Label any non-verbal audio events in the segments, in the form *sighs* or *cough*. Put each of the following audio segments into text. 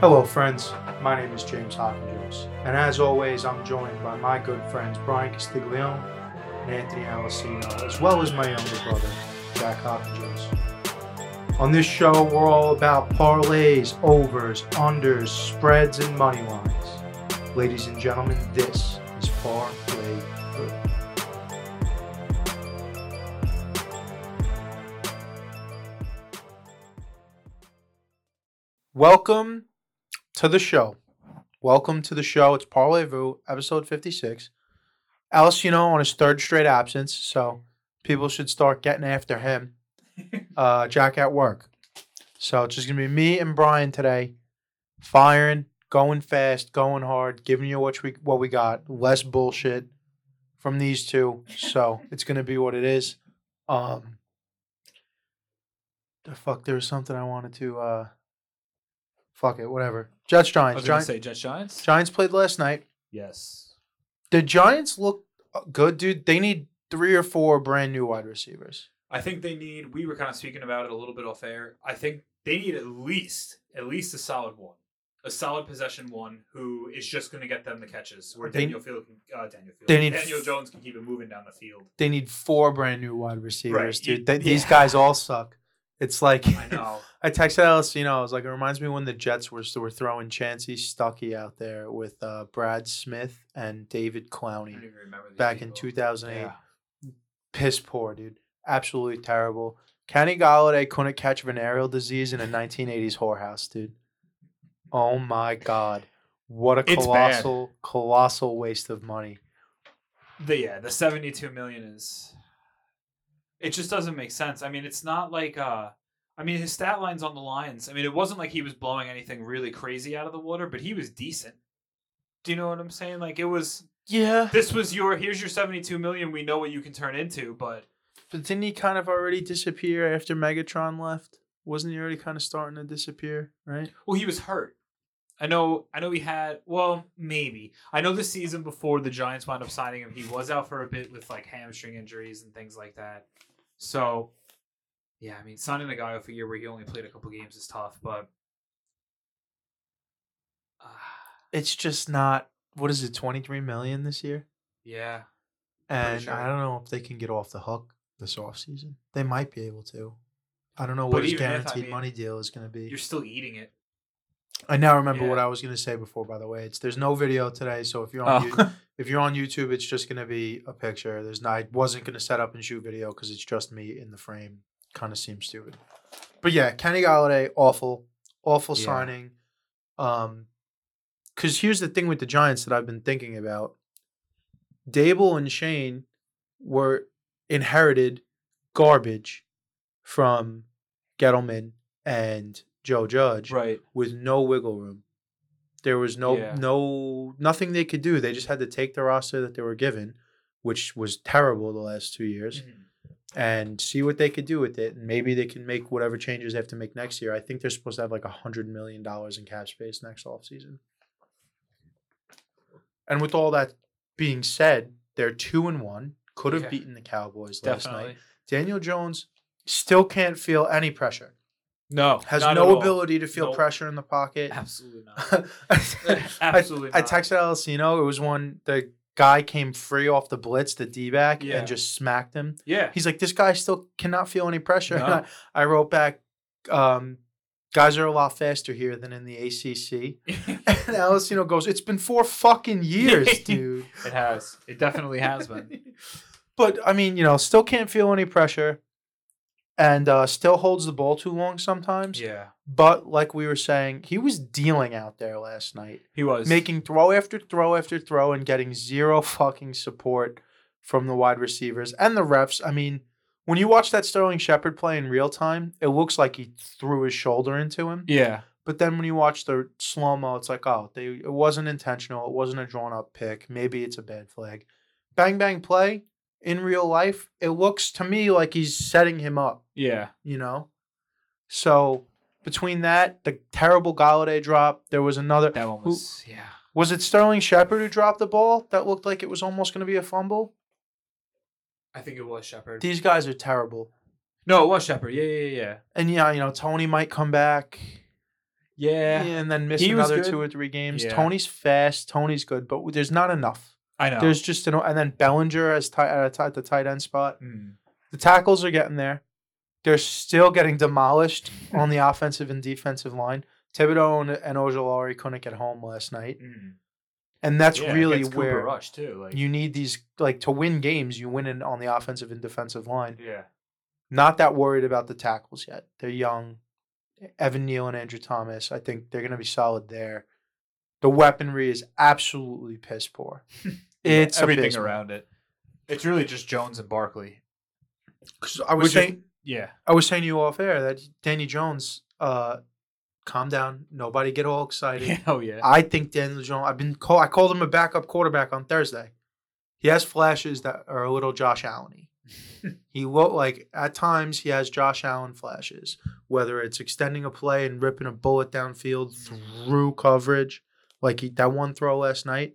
Hello, friends. My name is James Hopkins, and as always, I'm joined by my good friends Brian Castiglione and Anthony Alessino, as well as my younger brother, Jack Hopkins. On this show, we're all about parlays, overs, unders, spreads, and money lines. Ladies and gentlemen, this is Parlay Brew. Welcome to the show. Welcome to the show. It's Parlez-Vous, episode 56. Alessino, on his third straight absence, so people should start getting after him. *laughs* Uh, Jack at work. So it's just going to be me and Brian today, firing, going fast, going hard, giving you what we, what we got. Less bullshit from these two. So *laughs* it's going to be what it is. Um, the fuck, there was something I wanted to. Uh, fuck it, whatever. Jets I Giants. was going to Giants, say Jets Giants. Giants played last night. Yes. The Giants look good, dude. They need three or four brand new wide receivers. I think they need. We were kind of speaking about it a little bit off air. I think they need at least at least a solid one, a solid possession one who is just going to get them the catches. Where They- Daniel Field, can, uh, Daniel Field, they need Daniel f- Jones can keep it moving down the field. They need four brand new wide receivers, Right, you- dude. These yeah. guys all suck. It's like I know. *laughs* I texted Alessino, I was like, it reminds me when the Jets were were throwing Chansi Stuckey out there with uh, Brad Smith and David I Clowney don't even remember these back in 2008. Yeah. Piss poor, dude. Absolutely terrible. Kenny Golladay couldn't catch venereal disease in a 1980s whorehouse, dude. Oh my god. What a It's bad. colossal, colossal waste of money. The yeah, the seventy-two million is. It just doesn't make sense. I mean, it's not like uh. I mean, his stat lines on the Lions. I mean, it wasn't like he was blowing anything really crazy out of the water, but he was decent. Do you know what I'm saying? Like it was. Yeah. This was your. Here's your seventy-two million. We know what you can turn into, but But didn't he kind of already disappear after Megatron left? Wasn't he already kind of starting to disappear, right? well, he was hurt. I know. I know he had. Well, maybe. I know the season before the Giants wound up signing him, he was out for a bit with like hamstring injuries and things like that. So, yeah, I mean, signing a guy off a year where he only played a couple games is tough, but. Uh, *sighs* It's just not what is it, 23 million this year? yeah. And sure. I don't know if they can get off the hook this offseason. They might be able to. I don't know But what his even if, I guaranteed mean, money deal is going to be. You're still eating it. I now remember what I was going to say before. By the way, it's there's no video today, so if you're on Oh. you, *laughs* if you're on YouTube, it's just going to be a picture. There's not. I wasn't going to set up and shoot video because it's just me in the frame. Kind of seems stupid. But yeah, Kenny Golladay, awful, awful Yeah. signing. Um, because here's the thing with the Giants that I've been thinking about. Daboll and Schoen were inherited garbage from Gettleman and Joe Judge right. with no wiggle room. There was no Yeah. no nothing they could do. They just had to take the roster that they were given, which was terrible the last two years, mm-hmm. and see what they could do with it. And maybe they can make whatever changes they have to make next year. I think they're supposed to have like a hundred million dollars in cap space next offseason. And with all that being said, they're two and one. Could have Yeah. beaten the Cowboys last Definitely. night. Daniel Jones still can't feel any pressure. No. Has no ability to feel Nope. pressure in the pocket. Absolutely not. *laughs* I, Absolutely I not. texted Alessino. It was when the guy came free off the blitz, the D back, Yeah. and just smacked him. Yeah. He's like, this guy still cannot feel any pressure. No. I, *laughs* I wrote back, um, guys are a lot faster here than in the ACC. *laughs* And Alessino goes, it's been four fucking years, dude. It has. It definitely has been. but I mean, you know, still can't feel any pressure, and uh, still holds the ball too long sometimes. Yeah. But like we were saying, he was dealing out there last night, He was making throw after throw after throw, and getting zero fucking support from the wide receivers and the refs. I mean, when you watch that Sterling Shepard play in real time, it looks like he threw his shoulder into him. Yeah. But then when you watch the slow mo, it's like, oh, they it wasn't intentional. It wasn't a drawn up pick. Maybe it's a bad flag. Bang bang play in real life. It looks to me like he's setting him up. Yeah. You know, so between that, the terrible Golladay drop, there was another. That one Who- was yeah. Was it Sterling Shepard who dropped the ball? That looked like it was almost going to be a fumble. I think it was Shepard. These guys are terrible. No, it was Shepard. Yeah, yeah, yeah. And yeah, you know, Tony might come back. Yeah, and then miss He another two or three games. Yeah. Tony's fast. Tony's good, but there's not enough. I know. There's just an and then Bellinger as tight at, at the tight end spot. Mm. The tackles are getting there. They're still getting demolished on the offensive and defensive line. Thibodeaux and, and Ojulari couldn't get home last night, Mm. and that's Yeah, really where Rush too. Like you need these like to win games. You win it on the offensive and defensive line. yeah, Not that worried about the tackles yet. They're young. Evan Neal and Andrew Thomas. I think they're going to be solid there. The weaponry is absolutely piss poor. *laughs* It's everything abysmal. around it. It's really just Jones and Barkley. 'Cause I was Which is- saying, Yeah, I was saying to you off air that Danny Jones, uh, calm down. Nobody get all excited. *laughs* oh yeah. I think Daniel Jones. I've been call, I called him a backup quarterback on Thursday. He has flashes that are a little Josh Allen. *laughs* he will like at times he has Josh Allen flashes, whether it's extending a play and ripping a bullet downfield through coverage, like he, that one throw last night,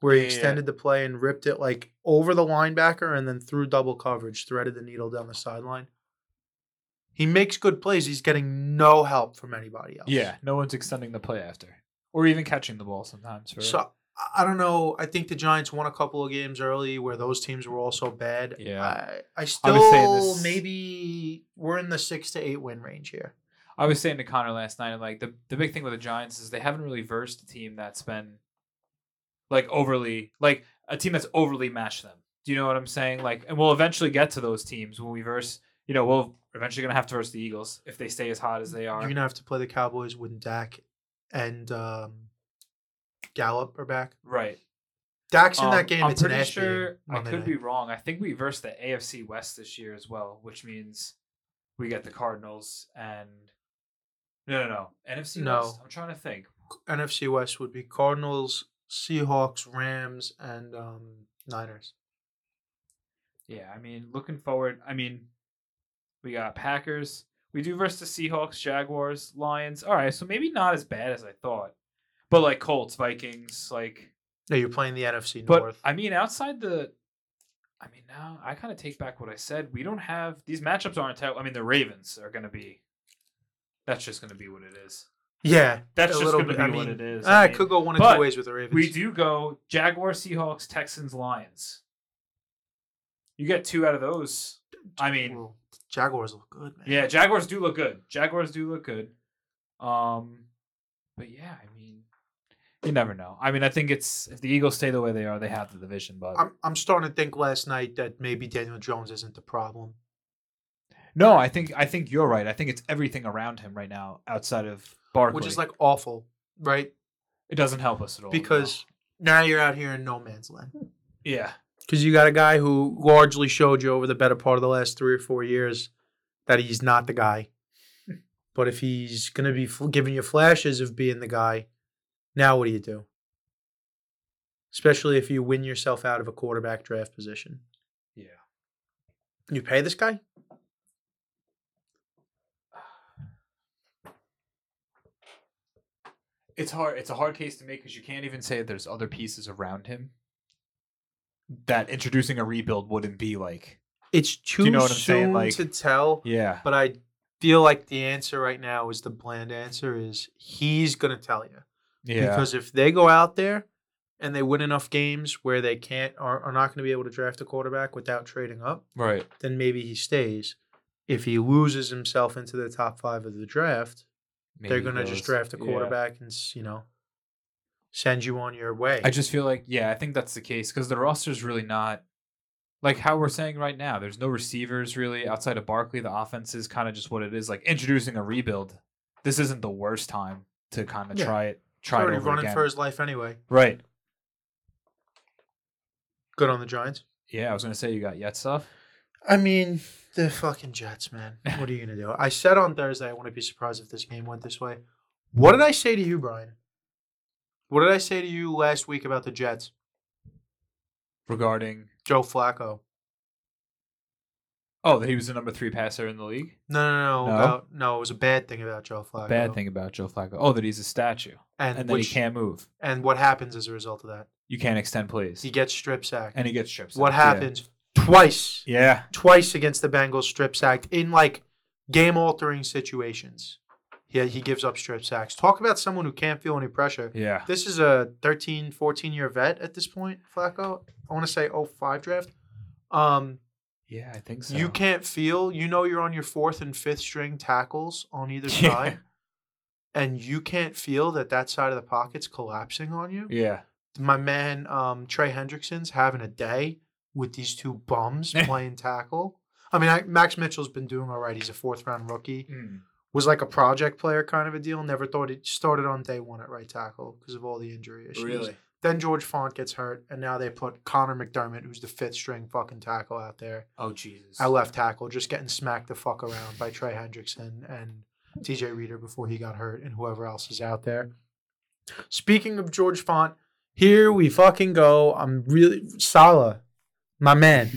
where he Yeah, extended the play and ripped it like over the linebacker and then through double coverage, threaded the needle down the sideline. He makes good plays. He's getting no help from anybody else. Yeah, no one's extending the play after, or even catching the ball sometimes. For So I- I don't know. I think the Giants won a couple of games early where those teams were also bad. Yeah. I, I still this- maybe we're in the six to eight win range here. I was saying to Connor last night, I'm like the the big thing with the Giants is they haven't really versed a team that's been like overly like a team that's overly matched them. Do you know what I'm saying? Like, and we'll eventually get to those teams when we verse. You know, we'll eventually gonna have to verse the Eagles if they stay as hot as they are. You're gonna have to play the Cowboys when Dak and um, Gallup are back. right. Dak's in Um, that game. I'm it's pretty sure I could night. be wrong. I think we versed the AFC West this year as well, which means we get the Cardinals and no, no, no, NFC No. West. I'm trying to think. NFC West would be Cardinals, Seahawks, Rams, and um, Niners. Yeah, I mean, looking forward. I mean, we got Packers. We do versus the Seahawks, Jaguars, Lions. All right, so maybe not as bad as I thought, but like Colts, Vikings, like. No, you're playing the NFC But North. I mean, outside the, I mean, now I kind of take back what I said. We don't have these matchups aren't. Out, I mean, the Ravens are going to be. That's just going to be what it is. yeah, That's just going to be I what it is. Ah, I mean, could go one of but two ways with the Ravens. we do go Jaguars, Seahawks, Texans, Lions. You get two out of those. I mean, Well, Jaguars look good, man. Yeah, Jaguars do look good. Jaguars do look good. Um, but yeah, I mean, you never know. I mean, I think it's if the Eagles stay the way they are, they have the division. But I'm I'm starting to think last night that maybe Daniel Jones isn't the problem. No, I think I think you're right. I think it's everything around him right now outside of Barkley, which is like awful, right? it doesn't help us at all. no. Because now you're out here in no man's land. yeah, Because you got a guy who largely showed you over the better part of the last three or four years that he's not the guy. *laughs* but if he's going to be giving you flashes of being the guy, now what do you do? Especially if you win yourself out of a quarterback draft position. yeah. You pay this guy? It's hard. It's a hard case to make because you can't even say there's other pieces around him that introducing a rebuild wouldn't be like. It's too you know what I'm soon saying? Like- to tell. Yeah. But I feel like the answer right now is the bland answer is he's going to tell you. Yeah. Because if they go out there and they win enough games where they can't are, are not going to be able to draft a quarterback without trading up, right. then maybe he stays. If he loses himself into the top five of the draft, they're going to just draft a yeah. quarterback and you know send you on your way. I just feel like yeah, I think that's the case because the roster's really not like how we're saying right now. There's no receivers really outside of Barkley. The offense is kind of just what it is. Like introducing a rebuild. This isn't the worst time to kind of Yeah. try it. Try it already over running again. for his life anyway. right. Good on the Giants. Yeah, I was gonna say you got yet stuff. I mean, the fucking Jets, man. What are you gonna do? I said on Thursday I wouldn't be surprised if this game went this way. What did I say to you, Brian? What did I say to you last week about the Jets? regarding Joe Flacco. oh that he was the number three passer in the league. No, no, no. No? About, no, it was a bad thing about Joe Flacco. Bad thing about Joe Flacco. Oh, that he's a statue And, and which, he can't move. and what happens as a result of that? You can't extend plays. He gets strip sacked. and he gets strips. what happens? Twice. Yeah. Twice against the Bengals strip sacked in like game altering situations. Yeah, he gives up strip sacks. Talk about someone who can't feel any pressure. Yeah. This is a 13, 14 year vet at this point, Flacco. I want to say 05 draft. Um, Yeah, I think so. You can't feel, you know, you're on your fourth and fifth string tackles on either *laughs* Yeah. side, and you can't feel that that side of the pocket's collapsing on you. Yeah. My man, um, Trey Hendrickson's having a day with these two bums *laughs* playing tackle. I mean, I, Max Mitchell's been doing all right. He's a fourth round rookie. Mm. Was like a project player kind of a deal. Never thought it started on day one at right tackle because of all the injury issues. Really? Then George Fant gets hurt, and now they put Conor McDermott, who's the fifth string fucking tackle out there Oh Jesus. at left tackle, just getting smacked the fuck around by Trey Hendrickson and DJ Reader before he got hurt, and whoever else is out there. Speaking of George Fant, here we fucking go. I'm really Saleh, my man.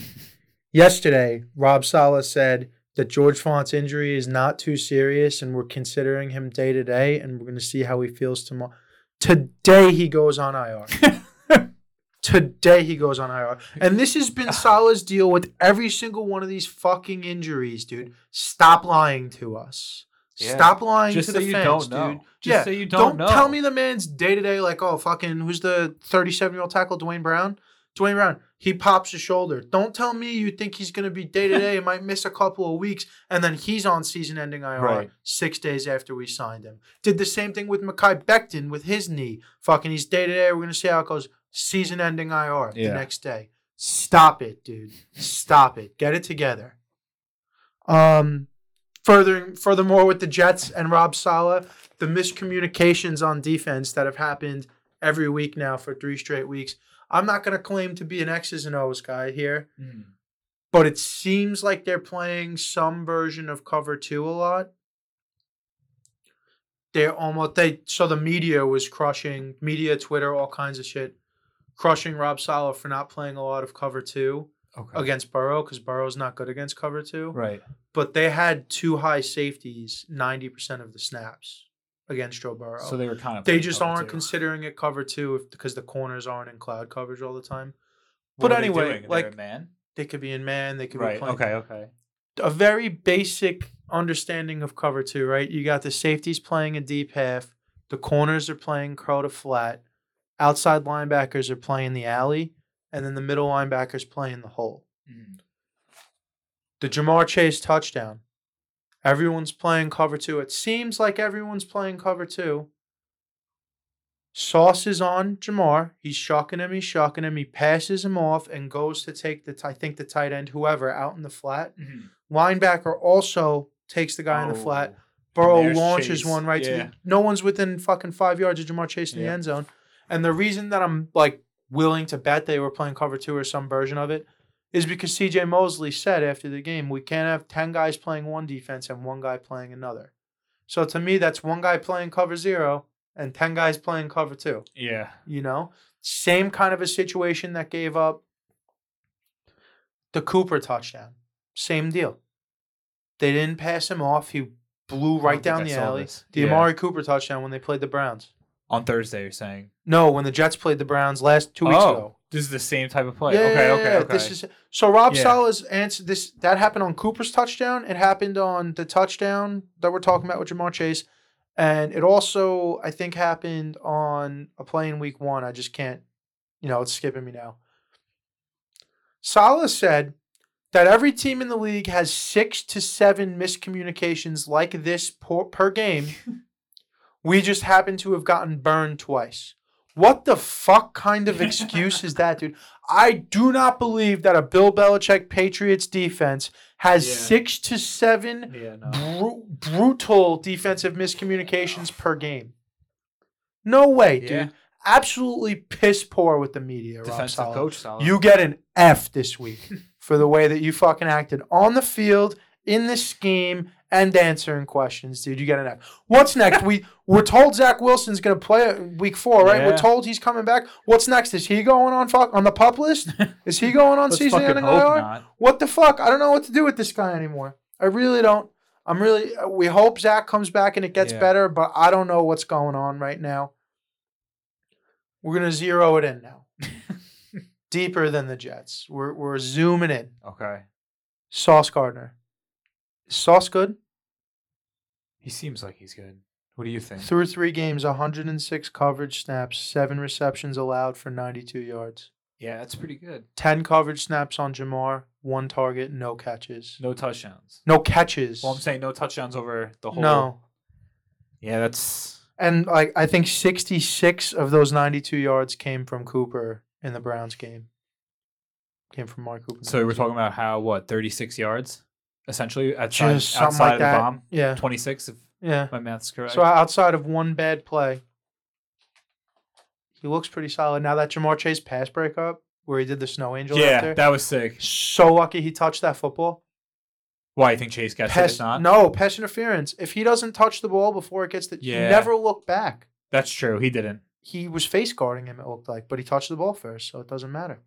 Yesterday, Rob Saleh said that George Fant's injury is not too serious, and we're considering him day to day, and we're going to see how he feels tomorrow. Today he goes on IR. *laughs* Today he goes on IR. And this has been *sighs* Saleh's deal with every single one of these fucking injuries, dude. Stop lying to us. Yeah. Stop lying Just to say the you fans, don't know. dude. Just yeah. say you don't know. tell me the man's day to day like, oh fucking who's the 37 year old tackle, Duane Brown? Duane Brown, he pops his shoulder. Don't tell me you think he's gonna be day to day and *laughs* might miss a couple of weeks, and then he's on season ending IR Right. six days after we signed him. Did the same thing with Mekhi Becton with his knee. Fucking he's day to day. We're gonna see how it goes. Season ending IR Yeah. the next day. Stop it, dude. Stop it. Get it together. Um further furthermore with the Jets and Rob Saleh, the miscommunications on defense that have happened every week now for three straight weeks. I'm not gonna claim to be an X's and O's guy here Mm. but it seems like they're playing some version of cover two a lot. They're almost they so the media was crushing media, Twitter, all kinds of shit, crushing Rob Saleh for not playing a lot of cover two Okay. against Burrow because Burrow's not good against cover two. Right. But they had two high safeties ninety percent of the snaps against Joe Burrow. So they were kind of. they just aren't two. considering it cover two if, because the corners aren't in cloud coverage all the time. What but anyway. Like- man. They could be in man, they could be Right. playing Okay. Okay. a very basic understanding of cover two, right? You got the safeties playing a deep half, the corners are playing curl to flat, outside linebackers are playing the alley, and then the middle linebackers playing the hole. Mm. The Ja'Marr Chase touchdown. Everyone's playing cover two. It seems like everyone's playing cover two. Sauce is on Ja'Marr. He's shocking him. He's shocking him. He passes him off and goes to take the, t- I think, the tight end, whoever, out in the flat. Mhm. Linebacker also takes the guy in the flat. Oh. Burrow launches Chase. one right to Yeah. the, no one's within fucking five yards of Ja'Marr Chase in the end zone. And the reason that I'm like willing to bet they were playing cover two or some version of it is because CJ Mosley said after the game, we can't have 10 guys playing one defense and one guy playing another. So to me, that's one guy playing cover zero and 10 guys playing cover two. Yeah. You know, same kind of a situation that gave up the Cooper touchdown. Same deal. They didn't pass him off. He blew right down the alley. this. The Yeah. Amari Cooper touchdown when they played the Browns. On Thursday, you're saying. No, when the Jets played the Browns last two weeks oh, ago. This is the same type of play. Yeah, okay. yeah, okay. yeah, Okay. This is so Rob Yeah. Saleh's answer. This that happened on Cooper's touchdown. It happened on the touchdown that we're talking about with Ja'Marr Chase, and it also I think happened on a play in Week One. I just can't, you know, it's skipping me now. Saleh said that every team in the league has six to seven miscommunications like this per, per game. *laughs* we just happen to have gotten burned twice. What the fuck kind of excuse is that, dude? I do not believe that a Bill Belichick Patriots defense has Yeah. six to seven Yeah. No. bru- brutal defensive miscommunications per game. No way, dude. Yeah. Absolutely piss poor with the media, Rob Defensive Saleh. coach style. You get an F this week *laughs* for the way that you fucking acted on the field, in the scheme, and answering questions, dude. You get an F. What's next? we we're told Zach Wilson's gonna play week four, right? We're told he's coming back. What's next? Is he going on fuck on the pup list? *laughs* Is he going on season ending IR? What the fuck? I don't know what to do with this guy anymore. I really don't. I'm really. We hope Zach comes back and it gets Yeah. better, but I don't know what's going on right now. We're gonna zero it in now. *laughs* Deeper than the Jets. We're we're zooming in. Okay. Sauce Gardner. Is Sauce good? He seems like he's good. What do you think? Through three games, 106 coverage snaps, seven receptions allowed for 92 yards. Yeah, that's pretty good. 10 coverage snaps on Ja'Marr, one target, no catches. No touchdowns. No catches. Well, I'm saying no touchdowns over the whole. no. Yeah, that's And like I think 66 of those 92 yards came from Cooper in the Browns game. Came from Mark Cooper. so we're talking about how what 36 yards essentially outside, Just something outside like of the that. bomb. Yeah. 26 if Yeah. my math's correct. So outside of one bad play, he looks pretty solid. Now that Ja'Marr Chase pass breakup where he did the snow angel yeah, after, that was sick. so lucky he touched that football. Why you think Chase gets it? Pass, not, no pass interference. If he doesn't touch the ball before it gets the, Yeah. he never looked back. that's true. He didn't. He was face guarding him. It looked like, but he touched the ball first, so it doesn't matter.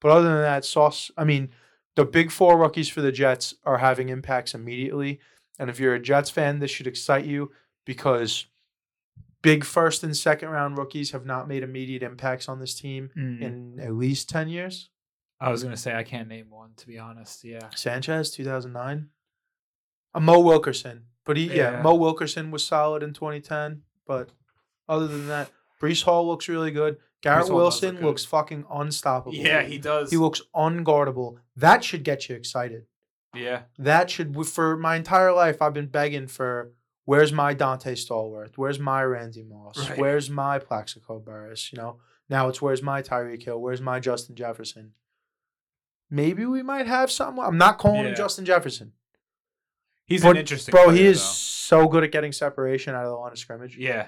But other than that, Sauce. I mean, the big four rookies for the Jets are having impacts immediately. And if you're a Jets fan, this should excite you because big first and second round rookies have not made immediate impacts on this team Mm. in at least 10 years. I was gonna say I can't name one to be honest. Yeah. Sanchez, 2009. Uh, Mo Wilkerson. But he, yeah. Yeah. Mo Wilkerson was solid in 2010. But other than that, Breece Hall looks really good. Garrett Wilson look looks fucking unstoppable. Yeah, he does. He looks unguardable. That should get you excited. yeah. That should, for my entire life, I've been begging for where's my Donté Stallworth? Where's my Randy Moss? Right. Where's my Plaxico Burress? You know, now it's where's my Tyreek Hill? Where's my Justin Jefferson? Maybe we might have something. I'm not calling him Justin Jefferson. He's But, an interesting. Bro, player, he is though. so good at getting separation out of the line of scrimmage. Yeah.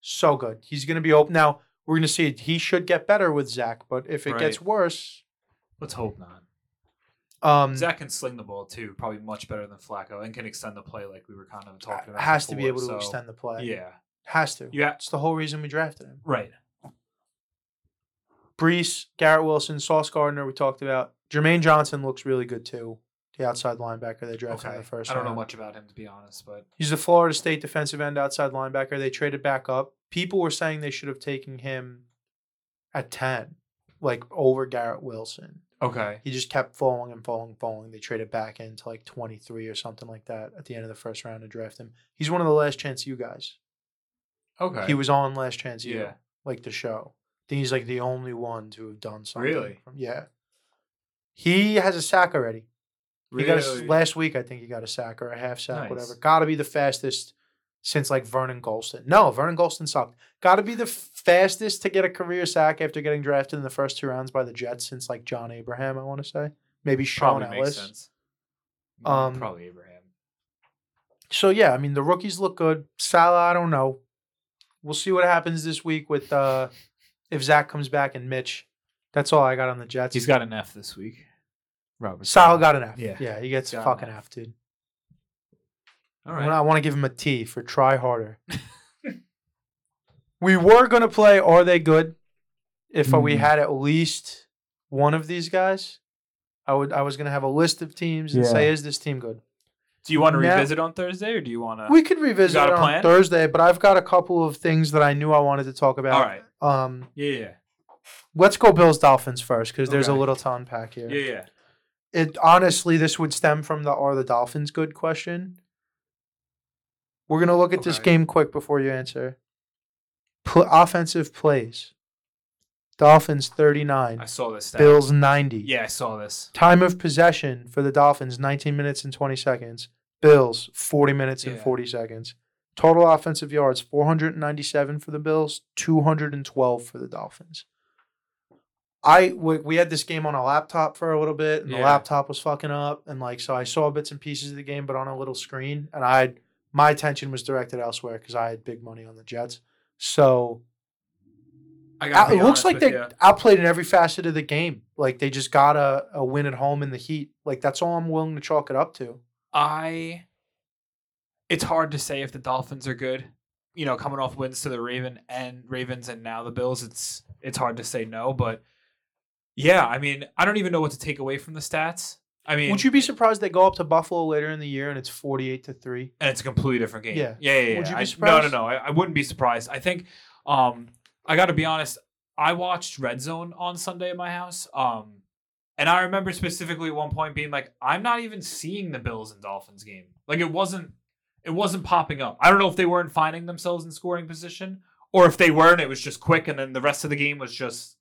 So good. He's going to be open. Now, we're going to see. He should get better with Zach, but if it gets worse, Let's hope not. um, Zach can sling the ball too, probably much better than Flacco, and can extend the play like we were kind of talking about. has to be before, able to extend the play. Yeah. Has to. Yeah. It's the whole reason we drafted him. Right. Breece, Garrett Wilson, Sauce Gardner, we talked about. Jermaine Johnson looks really good too. The outside linebacker they drafted in the first I don't know much about him to be honest, but He's the Florida State defensive end outside linebacker. They traded back up. People were saying they should have taken him at 10, like over Garrett Wilson. okay. He just kept falling and falling, and falling. They traded back into like 23 or something like that at the end of the first round to draft him. He's one of the Last Chance U guys. Okay. He was on Last Chance U, Yeah. like the show. I think he's like the only one to have done something. Really? From, yeah. He has a sack already. He got a, last week. I think he got a sack or a half sack, Nice. whatever. Got to be the fastest since like Vernon Gholston. No, Vernon Gholston sucked. Got to be the fastest to get a career sack after getting drafted in the first two rounds by the Jets since like John Abraham. I want to say maybe Sean Probably Ellis. sense. Um, probably Abraham. So yeah, I mean the rookies look good. Saleh, I don't know. We'll see what happens this week with uh if Zach comes back and Mitch. That's all I got on the Jets. He's got an F this week. Robert. Saleh got an F. Yeah. yeah, he gets Got an fucking F. F, dude. All I wanna- I want to give him a T for try harder. *laughs* we were gonna play Are They Good? If uh, we Mhm. had at least one of these guys, I would. I was gonna have a list of teams and say, "Is this team good?" Do you want to Now- revisit on Thursday, or do you want to? We could revisit got it a on plan? Thursday, but I've got a couple of things that I knew I wanted to talk about. All right. Um, Yeah, yeah, let's go Bills Dolphins first because there's a Okay. little to unpack here. yeah, yeah. It honestly, this would stem from the "Are the Dolphins good?" question. We're gonna look at this game quick before you answer. Pl- offensive plays. Dolphins thirty nine. I saw this. Stat. Bills ninety. Yeah, I saw this. Time of possession for the Dolphins 19 minutes and 20 seconds. Bills 40 minutes and 40 seconds. Total offensive yards 497 for the Bills, 212 for the Dolphins. I we, we had this game on a laptop for a little bit and the Yeah. laptop was fucking up and like so I saw bits and pieces of the game but on a little screen and I my attention was directed elsewhere cuz I had big money on the Jets. So I gotta it looks honest like with they ya. outplayed in every facet of the game. Like they just got a, a win at home in the heat. Like that's all I'm willing to chalk it up to. I. It's hard to say if the Dolphins are good. You know, coming off wins to the Raven and Ravens and now the Bills, it's it's hard to say no. But yeah, I mean, I don't even know what to take away from the stats. I mean, Would you be surprised they go up to Buffalo later in the year and it's 48 to 3? and it's a completely different game. Yeah. yeah, yeah. yeah. Would you be I- surprised? No, no, no. I, I wouldn't be surprised. I think, um, I got to be honest. I watched Red Zone on Sunday at my house. Um, and I remember specifically at one point being like, I'm not even seeing the Bills and Dolphins game. Like it wasn't, it wasn't popping up. I don't know if they weren't finding themselves in scoring position or if they weren't, it was just quick, and then the rest of the game was just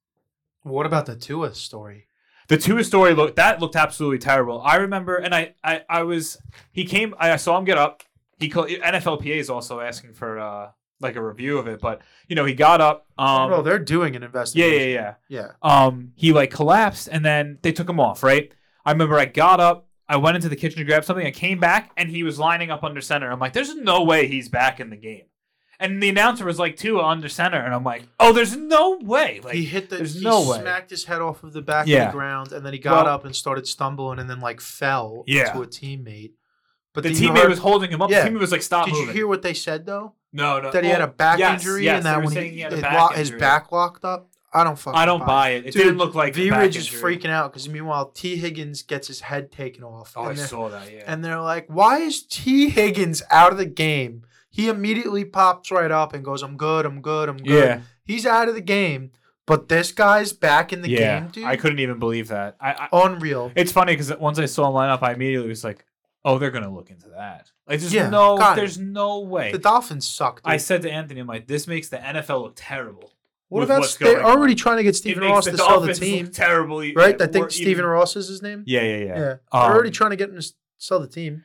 What about the Tua story? the Tua story looked that looked absolutely terrible. I remember, and I I, I was he came. I saw him get up. He called NFLPA is also asking for uh like a review of it, but you know he got up. Um, oh, they're doing an yeah, investigation. yeah, yeah. yeah. Um, he like collapsed, and then they took him off. Right. I remember I got up. I went into the kitchen to grab something. I came back, and he was lining up under center. I'm like, there's no way he's back in the game. And the announcer was like, Tua under center, and I'm like, oh, there's no way. Like he hit the. there's he no way. smacked his head off of the back of the ground, and then he got Well- up and started stumbling, and then like fell Yeah. into a teammate. But the then you teammate heard- was holding him up. Yeah. The teammate was like, stop Did moving. you hear what they said though? no, no. That he had a Well, back yes, injury, yes, and they that were when saying he, he had a it back lo- his injury. back locked up. I don't fucking. I don't buy it. It Dude, didn't look like a V Ridge is freaking out because meanwhile Tee Higgins gets his head taken off, Oh, I and, they're, saw that. Yeah. and they're like, "Why is Tee Higgins out of the game?" He immediately pops right up and goes, "I'm good, I'm good, I'm good." yeah. He's out of the game, but this guy's back in the yeah. game, dude. I couldn't even believe that. I. I Unreal. it's funny because once I saw him line up, I immediately was like, oh, they're gonna look into that. Like, there's Yeah, no, got it. there's no way. The Dolphins suck. Dude. I said to Anthony, I'm like, this makes the NFL look terrible. what about they're already on. trying to get Stephen Ross the to sell the team, look terribly, right? I think Stephen even- Ross is his name. Yeah, yeah, yeah. Yeah, they're Um, already trying to get him to sell the team.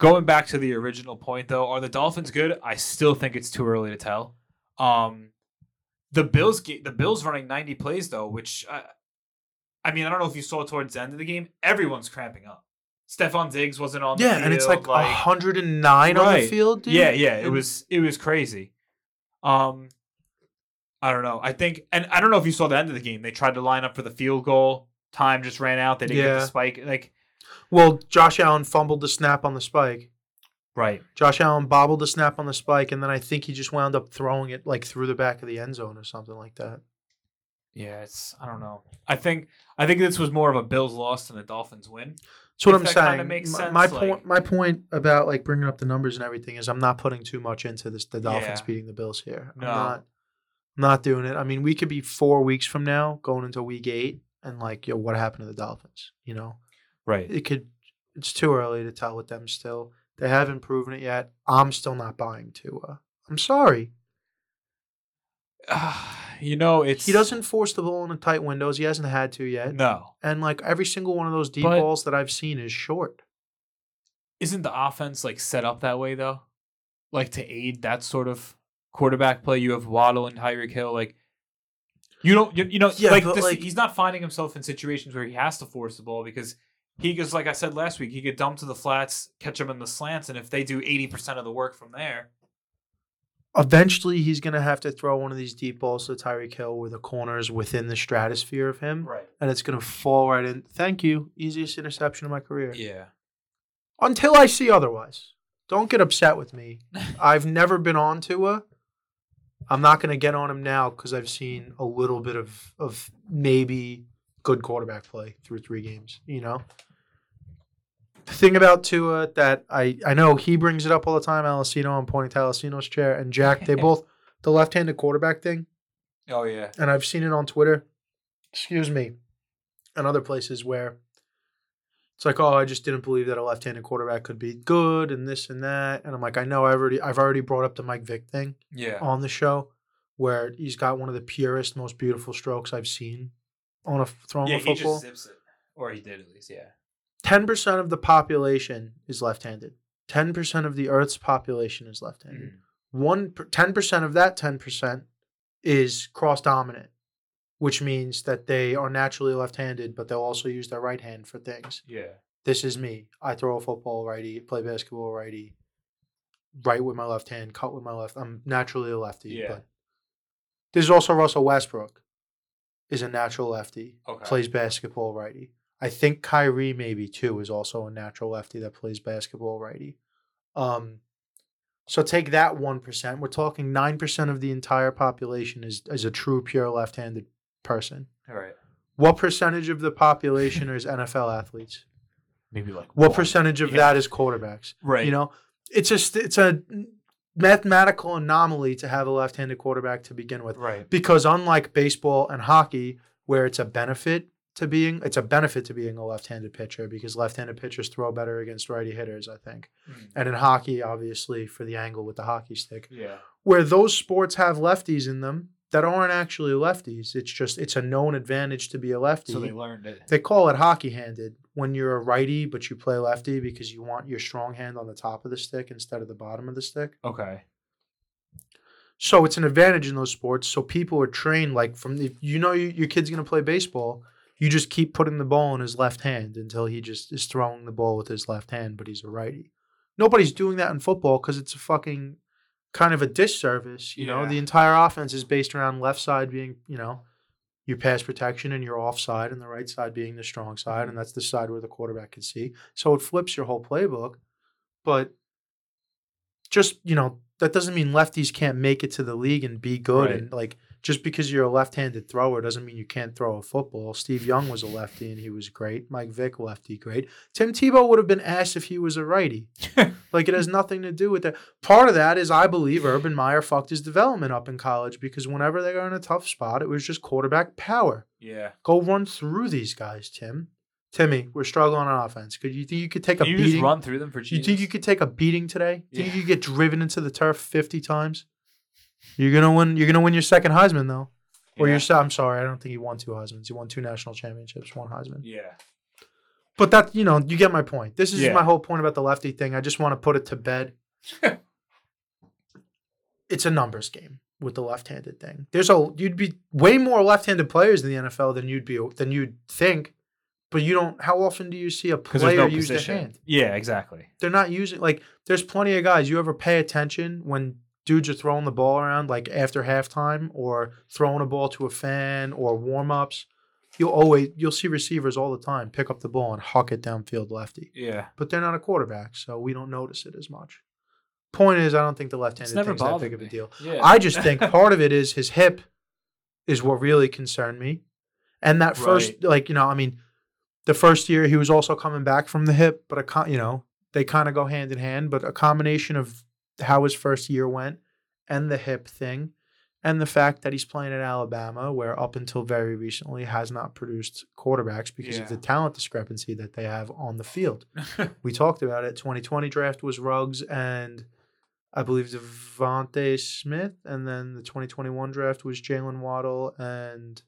Going back to the original point though are the dolphins good? I still think it's too early to tell. Um the bills the bills running 90 plays though which I, I mean i don't know if you saw towards the end of the game everyone's cramping up. Stefon Diggs wasn't on the Yeah, field, and it's like, 109 on the field, dude. yeah yeah it was it was crazy. Um i don't know. I think and i don't know if you saw the end of the game. They tried to line up for the field goal. Time just ran out. They didn't get the spike. Like Well, Josh Allen fumbled the snap on the spike. right Josh Allen bobbled the snap on the spike, and then I think he just wound up throwing it like through the back of the end zone or something like that. yeah it's i don't know i think i think this was more of a bills loss than a dolphins win That's what I'm that saying. makes My- sense, my like- point, my point about like bringing up the numbers and everything is, I'm not putting too much into this. The Dolphins Yeah. beating the Bills here. I'm No. not. I'm not doing it. I mean, we could be four weeks from now going into Week Eight, and like, yo, what happened to the Dolphins? You know, right it could. It's too early to tell with them. Still, they haven't proven it yet. I'm still not buying Tua. I'm sorry. *sighs* you know it's He doesn't force the ball in the tight windows. He hasn't had to yet. no And like every single one of those deep But- balls that I've seen is short. isn't the offense like set up that way though like to aid that sort of quarterback play you have waddle and tyreek hill like you don't you, you know Yeah, like, this, like- he's not finding himself in situations where he has to force the ball because he goes like i said last week he could dump to the flats catch him in the slants and if they do 80% of the work from there Eventually, he's going to have to throw one of these deep balls to Tyreek Hill where the corner is within the stratosphere of him, right and it's going to fall right in. Thank you. Easiest interception of my career. yeah Until I see otherwise. Don't get upset with me. *laughs* I've never been on Tua. I'm not going to get on him now because I've seen a little bit of, of maybe good quarterback play through three games, you know? Thing about Tua that I, I know he brings it up all the time, Alessino, I'm pointing to Alessino's chair, and Jack, they *laughs* both, the left handed quarterback thing, oh yeah. And I've seen it on Twitter, excuse me, and other places where it's like, oh, I just didn't believe that a left-handed quarterback could be good and this and that. And I'm like, I know I've already I've already brought up the Mike Vick thing yeah. on the show where he's got one of the purest, most beautiful strokes I've seen on a throwing yeah a he just zips it. Or he did at least yeah Ten percent of the population is left-handed. Ten percent of the Earth's population is left-handed. Mm. One ten percent of that ten percent is cross-dominant, which means that they are naturally left-handed, but they'll also use their right hand for things. yeah This is me. I throw a football righty, play basketball righty, right with my left hand, cut with my left. I'm naturally a lefty. Yeah. But there's also Russell Westbrook, is a natural lefty, Okay. plays basketball righty. I think Kyrie maybe too is also a natural lefty that plays basketball righty. Um, so take that one percent. We're talking nine percent of the entire population is is a true pure left-handed person. all right What percentage of the population *laughs* is NFL athletes? maybe like What one. percentage of Yeah. that is quarterbacks? right You know, it's just it's a mathematical anomaly to have a left-handed quarterback to begin with right because unlike baseball and hockey where it's a benefit to being it's a benefit to being a left-handed pitcher because left-handed pitchers throw better against righty hitters, I think. Mm. And in hockey, obviously, for the angle with the hockey stick, Yeah. where those sports have lefties in them that aren't actually lefties. It's just it's a known advantage to be a lefty. So they learned it. They call it hockey handed when you're a righty, but you play lefty because you want your strong hand on the top of the stick instead of the bottom of the stick. Okay. So it's an advantage in those sports. So people are trained like from if you know you, your kid's gonna play baseball, you just keep putting the ball in his left hand until he just is throwing the ball with his left hand, but he's a righty. Nobody's doing that in football because it's a fucking kind of a disservice. You know, the entire offense is based around left side being, you know, your pass protection and your offside, and the right side being the strong side, and mm-hmm. that's the side where the quarterback can see. So it flips your whole playbook. But just, you know, that doesn't mean lefties can't make it to the league and be good. Right. And like just because you're a left-handed thrower doesn't mean you can't throw a football. Steve Young was a lefty and he was great. Mike Vick, lefty, great. Tim Tebow would have been asked if he was a righty. *laughs* like it has nothing to do with that. Part of that is I believe Urban Meyer fucked his development up in college because whenever they got in a tough spot, it was just quarterback power. Yeah. Go run through these guys, Tim. Timmy, we're struggling on offense. Could you think you could take a you beating? just run through them for You think you could take a beating today? Think Yeah. you could get driven into the turf fifty times? You're gonna win. You're gonna win your second Heisman though, or Yeah. your. se- I'm sorry, I don't think he won two Heisman's. He won two national championships, one Heisman. Yeah. But that you know, you get my point. This is Yeah. my whole point about the lefty thing. I just want to put it to bed. *laughs* it's a numbers game with the left-handed thing. There's a you'd be way more left-handed players in the NFL than you'd be than you'd think. But you don't. How often do you see a Because there's player no use their position. hand? Yeah, exactly. they're not using like there's plenty of guys you ever pay attention when dudes are throwing the ball around like after halftime or throwing a ball to a fan or warm-ups you'll always you'll see receivers all the time pick up the ball and huck it downfield lefty Yeah. but they're not a quarterback so we don't notice it as much point is i don't think the left-handed never thing's that big of a deal Yeah. i just think *laughs* part of it is his hip is what really concerned me and that first Right. like you know i mean the first year he was also coming back from the hip, but a con- you know they kind of go hand in hand. But a combination of how his first year went and the hip thing, and the fact that he's playing at Alabama, where up until very recently has not produced quarterbacks because Yeah. of the talent discrepancy that they have on the field. *laughs* we talked about it. 2020 draft was Ruggs and I believe DeVonta Smith, and then the 2021 draft was Jalen Waddle and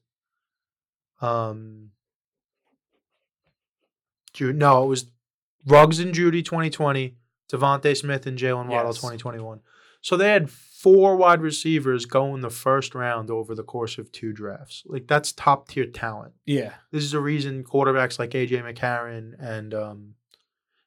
um. Ju- no, it was Ruggs and Judy 2020, DeVonta Smith and Jalen Waddle Yes. 2021. So they had four wide receivers go in the first round over the course of two drafts. Like that's top tier talent. yeah. This is a reason quarterbacks like AJ McCarron and um,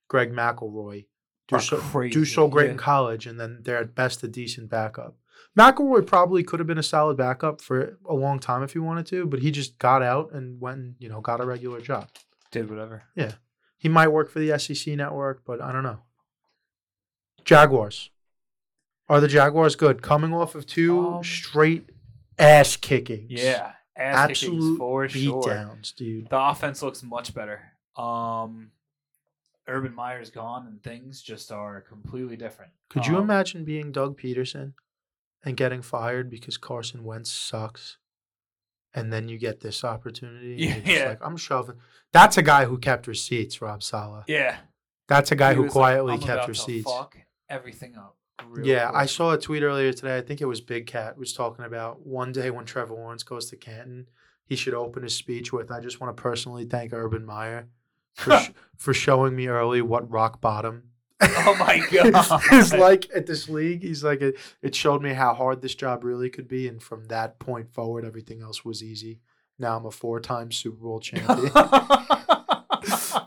Greg McElroy do so, do so great yeah. in college, and then they're at best a decent backup. McElroy probably could have been a solid backup for a long time if he wanted to, but he just got out and went and you know got a regular job. Did whatever. Yeah. He might work for the SEC network, but I don't know. Jaguars. Are the Jaguars good? Coming off of two Um, straight ass kickings. Yeah. Ass Absolute for sure. beatdowns, dude. The offense looks much better. Um, Urban Meyer's gone, and things just are completely different. Could you Um, imagine being Doug Pederson and getting fired because Carson Wentz sucks? And then you get this opportunity. And *laughs* you're just Yeah. like, I'm shoving. That's a guy who kept receipts, Rob Saleh. Yeah. That's a guy He who like, quietly "I'm kept receipts. Fuck everything up. real Yeah, I saw a tweet earlier today. I think it was Big Cat was talking about one day when Trevor Lawrence goes to Canton, he should open his speech with, "I just want to personally thank Urban Meyer for sh- *laughs* for showing me early what rock bottom." Oh my *laughs* God. is like at this league. He's like, it, it showed me how hard this job really could be, and from that point forward, everything else was easy. Now I'm a four-time Super Bowl *laughs* champion.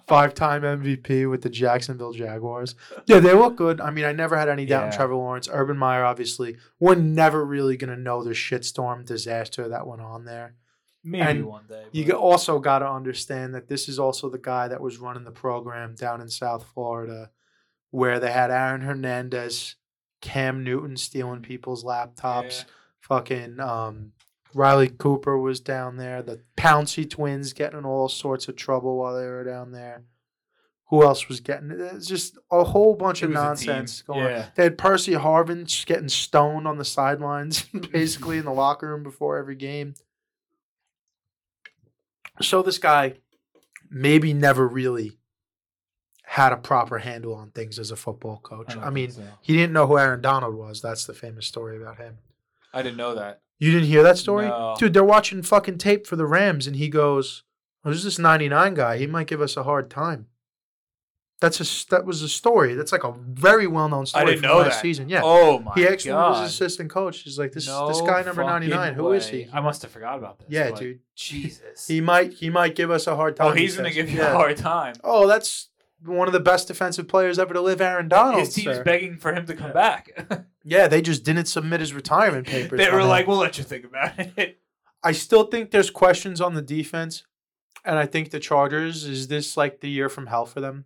Five time MVP with the Jacksonville Jaguars. Yeah, they look good. I mean, I never had any doubt in Yeah. Trevor Lawrence. Urban Meyer, obviously, we're never really going to know the shitstorm disaster that went on there. Maybe and one day. You but- g- also got to understand that this is also the guy that was running the program down in South Florida where they had Aaron Hernandez, Cam Newton stealing people's laptops, Yeah. fucking um, Riley Cooper was down there. The Pouncey twins getting in all sorts of trouble while they were down there. Who else was getting it? It's just a whole bunch It of nonsense going on. Yeah. They had Percy Harvin just getting stoned on the sidelines, *laughs* basically in the locker room before every game. So this guy maybe never really had a proper handle on things as a football coach. don't I, mean, so. he didn't know who Aaron Donald was. That's the famous story about him. I didn't know that. You didn't hear that story? No. Dude, they're watching fucking tape for the Rams and he goes, oh, "Who's this 99 guy? He might give us a hard time." That's a that was a story. That's like a very well-known story I didn't from know last that. season. Yeah. Oh my god. he of god. his assistant coach. He's like, "This this guy number 99, who is he?" I must have forgot about this. Yeah, dude. Jesus. He might he might give us a hard oh, time. oh, he he's gonna says. give you Yeah. a hard time. Oh, that's one of the best defensive players ever to live, Aaron Donald. His team's sir. begging for him to come back. *laughs* Yeah, they just didn't submit his retirement papers. they were like, "We'll let you think about it." *laughs* I still think there's questions on the defense, and I think the Chargers is this like the year from hell for them.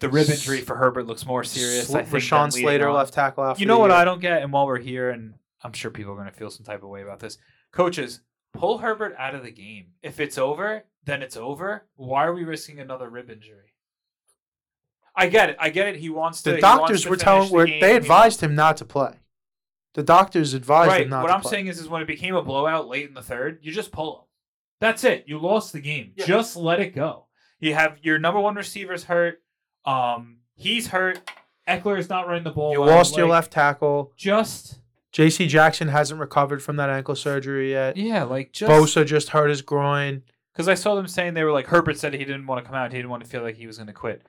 The rib injury for Herbert looks more serious. Sl- I think Rashawn Slater on. left tackle after You know what year. I don't get, and while we're here, and I'm sure people are going to feel some type of way about this. Coaches, pull Herbert out of the game. If it's over, then it's over. Why are we risking another rib injury? I get it. I get it. He wants to. The doctors to were telling the were game. they He advised him not to play. The doctors advised right. him not to play. What to I'm play. saying is, is when it became a blowout late in the third, you just pull him. That's it. You lost the game. Yeah. Just let it go. You have your number one receivers hurt. Um, he's hurt. Ekeler is not running the ball. you well. lost your left tackle. Just J.C. Jackson hasn't recovered from that ankle surgery yet. yeah, like just Bosa just hurt his groin. because I saw them saying they were like Herbert said he didn't want to come out. He didn't want to feel like he was going to quit.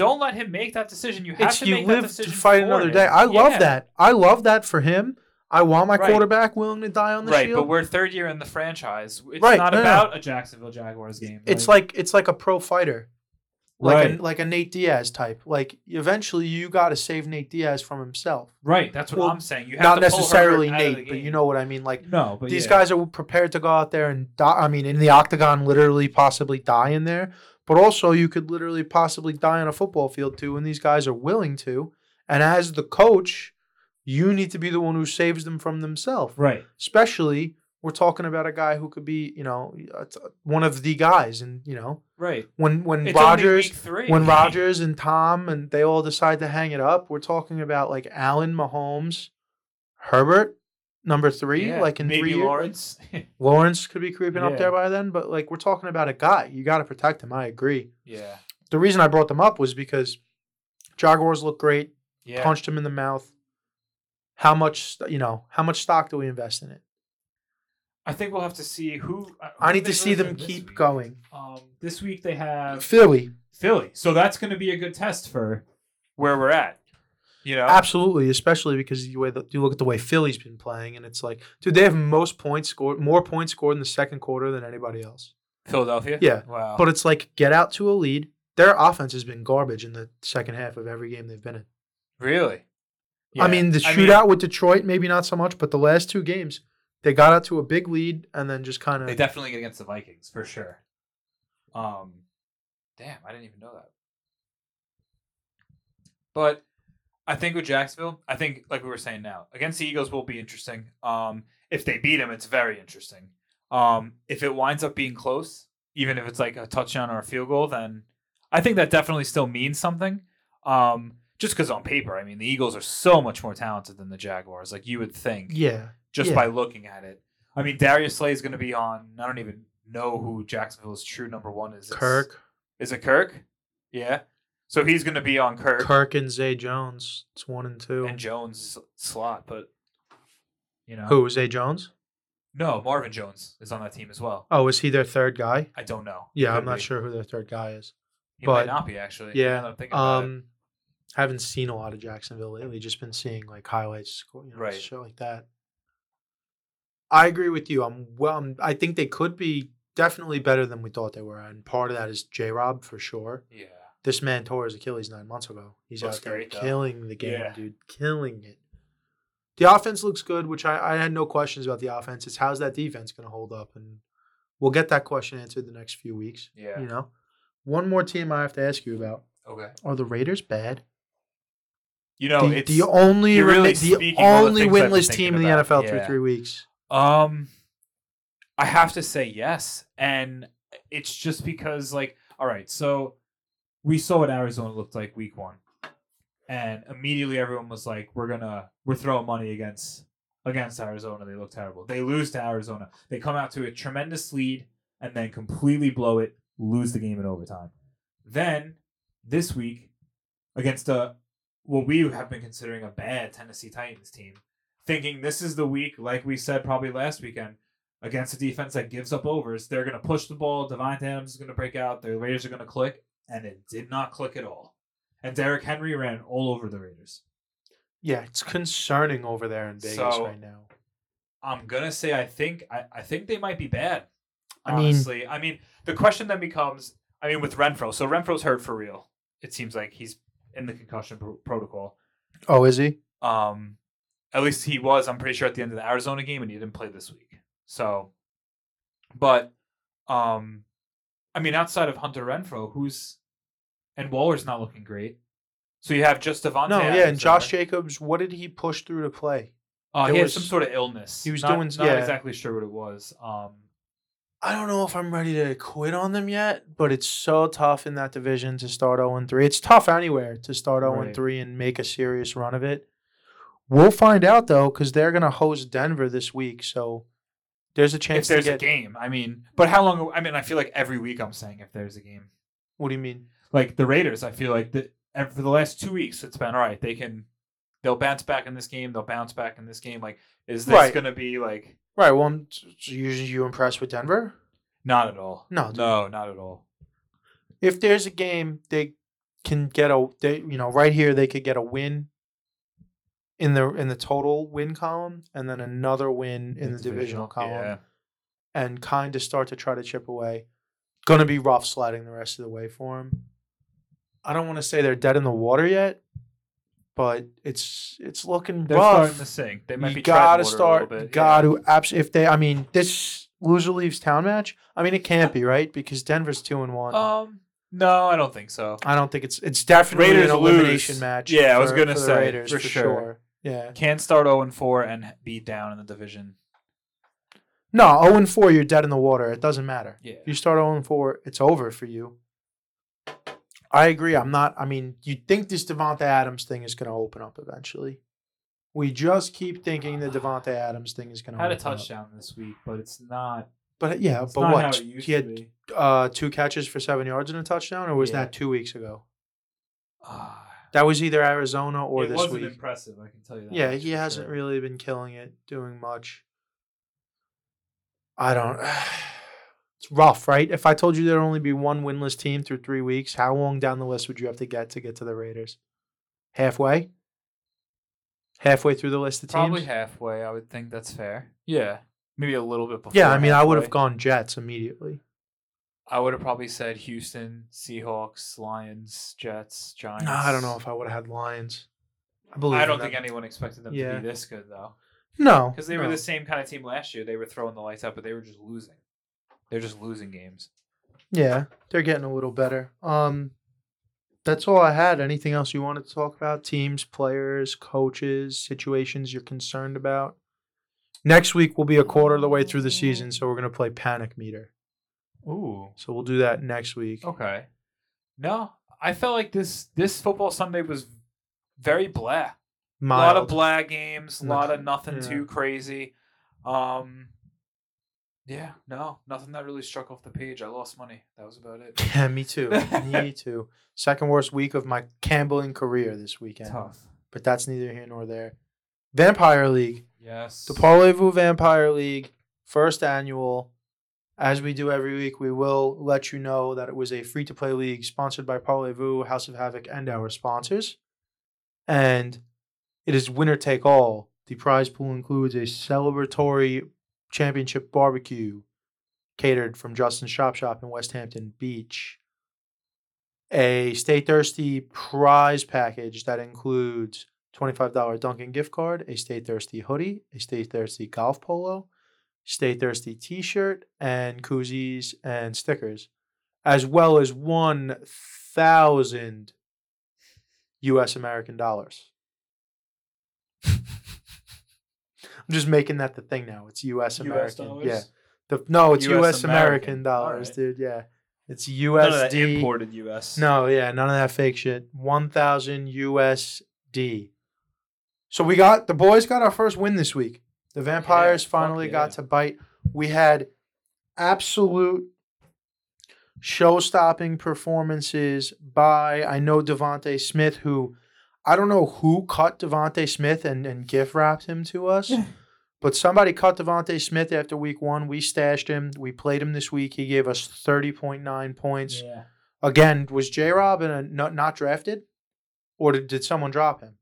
Don't let him make that decision. You have It's to you make that live to fight another him. day. I love Yeah. that. I love that for him. I want my Right. quarterback willing to die on the Right, shield. but we're third year in the franchise. It's Right, not no, no. about a Jacksonville Jaguars game. it's like it's like a pro fighter, like Right. a, like a Nate Diaz type. Like eventually, you got to save Nate Diaz from himself. right. That's what well, I'm saying. You have Not to necessarily Herbert out of the Nate, but you know what I mean. Like no, but these yeah. guys are prepared to go out there and die. I mean, in the octagon, literally, possibly die in there. But also, you could literally possibly die on a football field too. And these guys are willing to. And as the coach, you need to be the one who saves them from themselves. right. Especially, we're talking about a guy who could be, you know, one of the guys. And you know, Right. when when It's Rodgers three. when Rodgers and Tom and they all decide to hang it up, we're talking about like Allen, Mahomes, Herbert, number three, Yeah, like in maybe three years. Lawrence. *laughs* Lawrence could be creeping up Yeah. there by then, but like we're talking about a guy. You got to protect him. I agree. yeah. The reason I brought them up was because Jaguars look great. Yeah. Punched him in the mouth. How much, you know, how much stock do we invest in it? I think we'll have to see who. uh, I need to see them keep week. going. Um, this week they have Philly, Philly, so that's going to be a good test for where we're at. You know, absolutely, especially because you way that you look at the way Philly's been playing, and it's like, dude, they have most points scored, more points scored in the second quarter than anybody else. Philadelphia. Yeah, Wow. But it's like get out to a lead. Their offense has been garbage in the second half of every game they've been in. really? I mean, the shootout with Detroit, maybe not so much, but the last two games, they got out to a big lead and then just kind of. they definitely get against the Vikings for sure. Um, damn, I didn't even know that. But I think with Jacksonville, I think like we were saying now against the Eagles will be interesting. Um, if they beat them, it's very interesting. Um, if it winds up being close, even if it's like a touchdown or a field goal, then I think that definitely still means something. Um, just because on paper, I mean, the Eagles are so much more talented than the Jaguars. Like you would think, Yeah. just Yeah. by looking at it. I mean, Darius Slay is going to be on. I don't even know who Jacksonville's true number one is. Kirk. Is it Kirk? Yeah. So he's going to be on Kirk, Kirk and Zay Jones. It's one and two. and Jones slot, but you know Who? Zay Jones? No, Marvin Jones is on that team as well. Oh, is he their third guy? I don't know. Yeah, Could I'm not be. sure who their third guy is. He but- might not be actually. Yeah. I'm thinking about it. Um, haven't seen a lot of Jacksonville lately. Just been seeing like highlights, you know, Right. shit like that. I agree with you. I'm well. I'm, I think they could be definitely better than we thought they were, and part of that is J. Rob for sure. Yeah. This man tore his Achilles nine months ago. He's Looks out there great, killing the game, Yeah. dude, killing it. The offense looks good, which I, I had no questions about the offense. It's how's that defense going to hold up, and we'll get that question answered the next few weeks. Yeah. You know, one more team I have to ask you about: Okay. Are the Raiders bad? You know, the, it's the only really the the only been winless team in the. NFL through three weeks. Um, I have to say yes, and it's just because, like, all right, so we saw what Arizona looked like week one, and immediately everyone was like, "We're gonna, we're throwing money against against Arizona." They look terrible. They lose to Arizona. They come out to a tremendous lead. and then completely blow it, lose the game in overtime. Then this week against a what we have been considering a bad Tennessee Titans team, thinking this is the week, like we said probably last weekend, against a defense that gives up overs. They're going to push the ball. Davante Adams is going to break out. The Raiders are going to click, and it did not click at all. And Derrick Henry ran all over the Raiders. Yeah, it's concerning over there in Vegas So- right now. I'm gonna say I think I, I think they might be bad. I mean- Honestly, I mean the question then becomes, I mean with Renfrow, so Renfrow's hurt for real. It seems like he's in the concussion pro- protocol. Oh, is he? Um, at least he was. I'm pretty sure at the end of the Arizona game, and he didn't play this week. So, but, um, I mean, outside of Hunter Renfrow, who's and Waller's not looking great. So you have just Davante. No, yeah, and Josh there. Jacobs, what did he push through to play? Uh, he had was- some sort of illness. he was Not- doing- Not yeah. exactly sure what it was. Um, I don't know if I'm ready to quit on them yet, but it's so tough in that division to start 0 3. It's tough anywhere to start 0 Right. 3 and make a serious run of it. We'll find out though, because they're gonna host Denver this week, so there's a chance. if there's to a game, I mean, but how long? I mean, I feel like every week I'm saying if there's a game, What do you mean? Like the Raiders, I feel like that for the last two weeks it's been all right. They can, they'll bounce back in this game. They'll bounce back in this game. Like, is this Right. going to be like? Right. Well, usually you impressed with Denver? Not at all. No, no, not at all. If there's a game, they can get a. They you know right here they could get a win. In the in the total win column, and then another win in the divisional column. Yeah. and kind of start to try to chip away. Going to be rough sliding the rest of the way for him. I don't want to say they're dead in the water yet, but it's it's looking They're rough. starting to sink. They might you be gotta start. a bit. Got to abs- if they. I mean, this loser leaves town match. I mean, it can't be right because Denver's two and one. Um, no, I don't think so. I don't think it's it's definitely Raiders an elimination lose. match. Yeah, I was for- gonna for the say, Raiders for for sure. Yeah. Can't start 0 and 4 and be down in the division. No, zero and four, you're dead in the water. It doesn't matter. Yeah. If you start 0 and 4, it's over for you. I agree. I'm not. I mean, you think this Davante Adams thing is going to open up eventually. We just keep thinking the Davante Adams thing is going to Had a open up. touchdown this week, but it's not. But yeah, but what? how it used He had uh, two catches for seven yards and a touchdown, or was Yeah. that two weeks ago? Ah, That was either Arizona or it this wasn't week. impressive. I can tell you that. Yeah, he hasn't sure. really been killing it, doing much. I don't. *sighs* It's rough, right? If I told you there'd only be one winless team through three weeks, how long down the list would you have to get to get to the Raiders? Halfway. Halfway through the list of teams. Probably halfway. I would think that's fair. Yeah, maybe a little bit before. yeah, I mean, I would have gone Jets immediately. I would have probably said Houston, Seahawks, Lions, Jets, Giants. No, I don't know if I would have had Lions. I believe. I don't think anyone expected them Yeah. to be this good though, No, because they were the same kind of team last year. They were throwing the lights out, but they were just losing. They're just losing games. Yeah, they're getting a little better. Um, that's all I had. Anything else you wanted to talk about? Teams, players, coaches, situations you're concerned about. Next week we'll be a quarter of the way through the season, so we're gonna play Panic Meter. Ooh. So we'll do that next week. Okay. No, I felt like this this football Sunday was very blah. A lot of Mild. blah games, a lot of nothing yeah. too crazy. Um Yeah, no, nothing that really struck off the page. I lost money. That was about it. Yeah, me too. me *laughs* too. Second worst week of my gambling career this weekend. Tough. But that's neither here nor there. Vampire League. Yes. The Parlez-Vous Vampire League, first annual. As we do every week, we will let you know that it was a free to play league sponsored by Parlez-Vous, House of Havoc, and our sponsors. And it is winner take all. The prize pool includes a celebratory championship barbecue catered from Justin's Shop Shop in West Hampton Beach. A Stay Thirsty prize package that includes $25 Dunkin' gift card, a Stay Thirsty hoodie, a Stay Thirsty golf polo, Stay Thirsty t shirt, and koozies and stickers, as well as 1,000 US American dollars. I'm just making that the thing now. It's US American. Yeah. The, no, it's US, US American, American. dollars, Alright. dude. Yeah. It's None of that imported US. No, yeah, none of that fake shit. 1000 USD. So we got the boys got our first win this week. The Vampires fuck finally got to bite. We had absolute show-stopping performances by I know DeVonta Smith, who I don't know who cut DeVonta Smith and, and gift wrapped him to us. *laughs* But somebody cut DeVonta Smith after week one. We stashed him. We played him this week. He gave us thirty point nine points. Yeah. Again, was J Rob in a not, not drafted, or did, did someone drop him?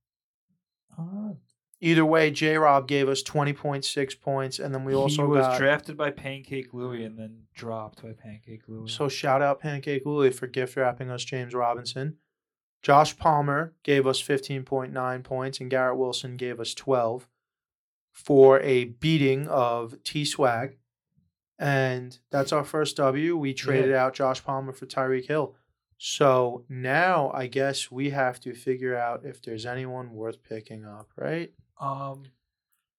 Uh, Either way, J Rob gave us twenty point six points, and then we also he was got. drafted by Pancake Louie and then dropped by Pancake Louie. so shout out Pancake Louie for gift wrapping us James Robinson. Josh Palmer gave us fifteen point nine points, and Garrett Wilson gave us twelve for a beating of T Swag. And that's our first W. We traded out Josh Palmer for Tyreek Hill. So now I guess we have to figure out if there's anyone worth picking up, right? Um,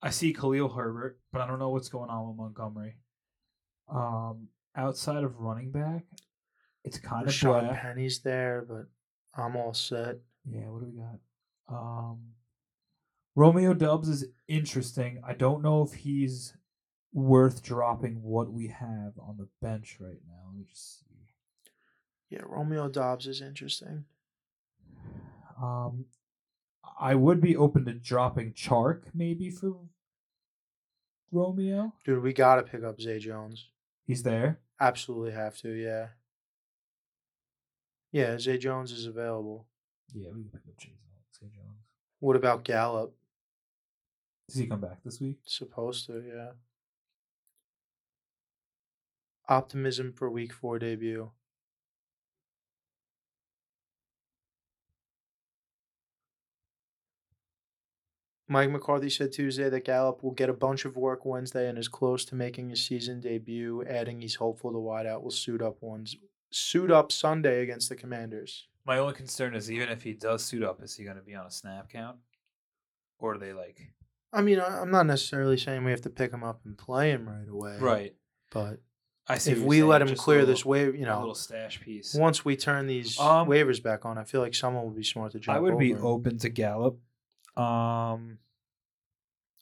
I see Khalil Herbert, but I don't know what's going on with Montgomery. Um, outside of running back, it's kind of Sean. Penny's there, but I'm all set. Yeah, what do we got? Um, Romeo Doubs is interesting. I don't know if he's worth dropping what we have on the bench right now. Let me just see. Yeah, Romeo Doubs is interesting. Um, I would be open to dropping Chark maybe for Romeo. Dude, we gotta pick up Zay Jones. He's there. Absolutely have to, yeah. Yeah, Zay Jones is available. Yeah, we can pick up Zay Jones. What about Gallup? Does he come back this week? Supposed to, yeah. Optimism for week four debut. Mike McCarthy said Tuesday that Gallup will get a bunch of work Wednesday and is close to making his season debut, adding he's hopeful the wideout will suit up ones suit up Sunday against the Commanders. My only concern is even if he does suit up, is he going to be on a snap count, or are they like I mean, I'm not necessarily saying we have to pick him up and play him right away. right? But I see. if we let him clear little- this wave, you a know, little stash piece. once we turn these Um, waivers back on, I feel like someone will be smart to jump I would be over him. open to Gallup. Um,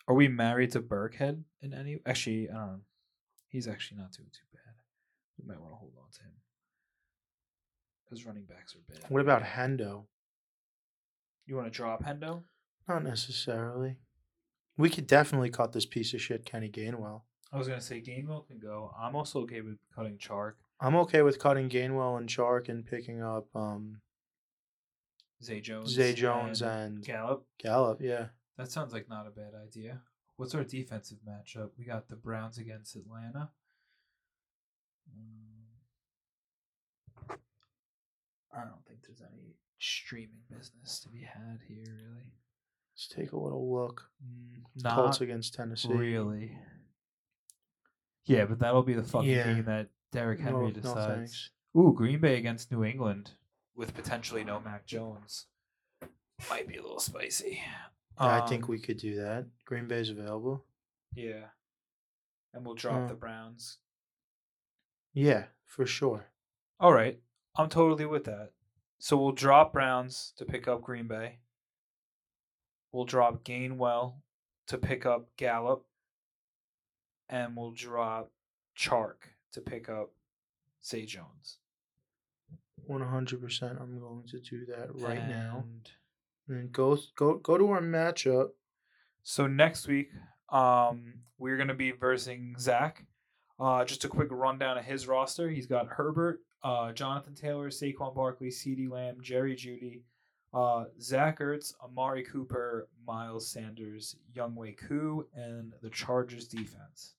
are we married to Burkhead in any? Actually, I don't know. He's actually not doing too bad. We might want to hold on to him because running backs are bad. What about Hendo? You want to drop Hendo? Not necessarily. We could definitely cut this piece of shit Kenny Gainwell. I was gonna say Gainwell can go. I'm also okay with cutting Chark, I'm okay with cutting Gainwell and Chark and picking up um, Zay Jones, Zay Jones and Gallup. Gallup. Yeah. That sounds like not a bad idea. What's our defensive matchup? We got the Browns against Atlanta. Um, I don't think there's any streaming business to be had here, really. Let's take a little look. Not Colts against Tennessee. really. Yeah, but that'll be the fucking Yeah. game that Derrick Henry no decides. thanks. Ooh, Green Bay against New England with potentially no Mac Jones. Might be a little spicy. I think Um, we could do that. Green Bay's available. Yeah. And we'll drop Uh, the Browns. Yeah, for sure. All right. I'm totally with that. So we'll drop Browns to pick up Green Bay. We'll drop Gainwell to pick up Gallup. And we'll drop Chark to pick up Zay Jones. One hundred percent. I'm going to do that right now. And And then go go go to our matchup. So next week, um, we're gonna be versing Zach. Uh, just a quick rundown of his roster. He's got Herbert, uh, Jonathan Taylor, Saquon Barkley, CeeDee Lamb, Jerry Jeudy, uh, Zach Ertz, Amari Cooper, Miles Sanders, Younghoe Koo, and the Chargers defense.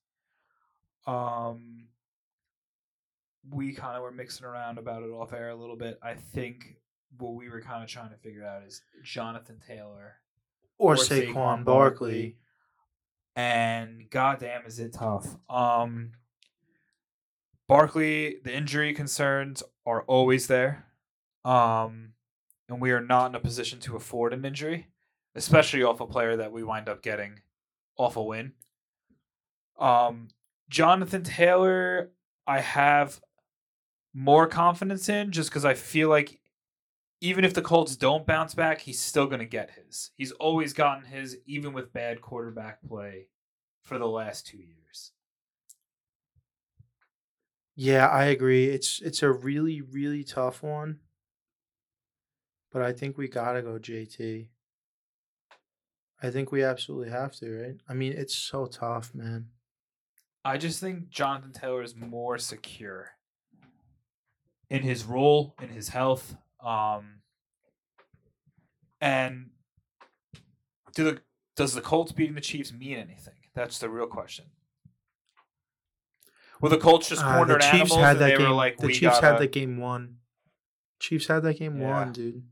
Um, we kind of were mixing around about it off air a little bit. I think what we were kind of trying to figure out is Jonathan Taylor Or, or Saquon, Saquon Barkley. and goddamn is it tough. Um Barkley, the injury concerns are always there. Um and we are not in a position to afford an injury, especially off a player that we wind up getting off a win. Um Jonathan Taylor, I have more confidence in just because I feel like even if the Colts don't bounce back, he's still going to get his. He's always gotten his, even with bad quarterback play for the last two years. Yeah, I agree. It's it's a really really tough one. But I think we gotta go JT. I think we absolutely have to, right? I mean, it's so tough, man. I just think Jonathan Taylor is more secure in his role, in his health. Um, and do the does the Colts beating the Chiefs mean anything? That's the real question. Well, the Colts just Uh, cornered animals and they game. were like, the Chiefs gotta... had that game won. Chiefs had that game Yeah. won, dude.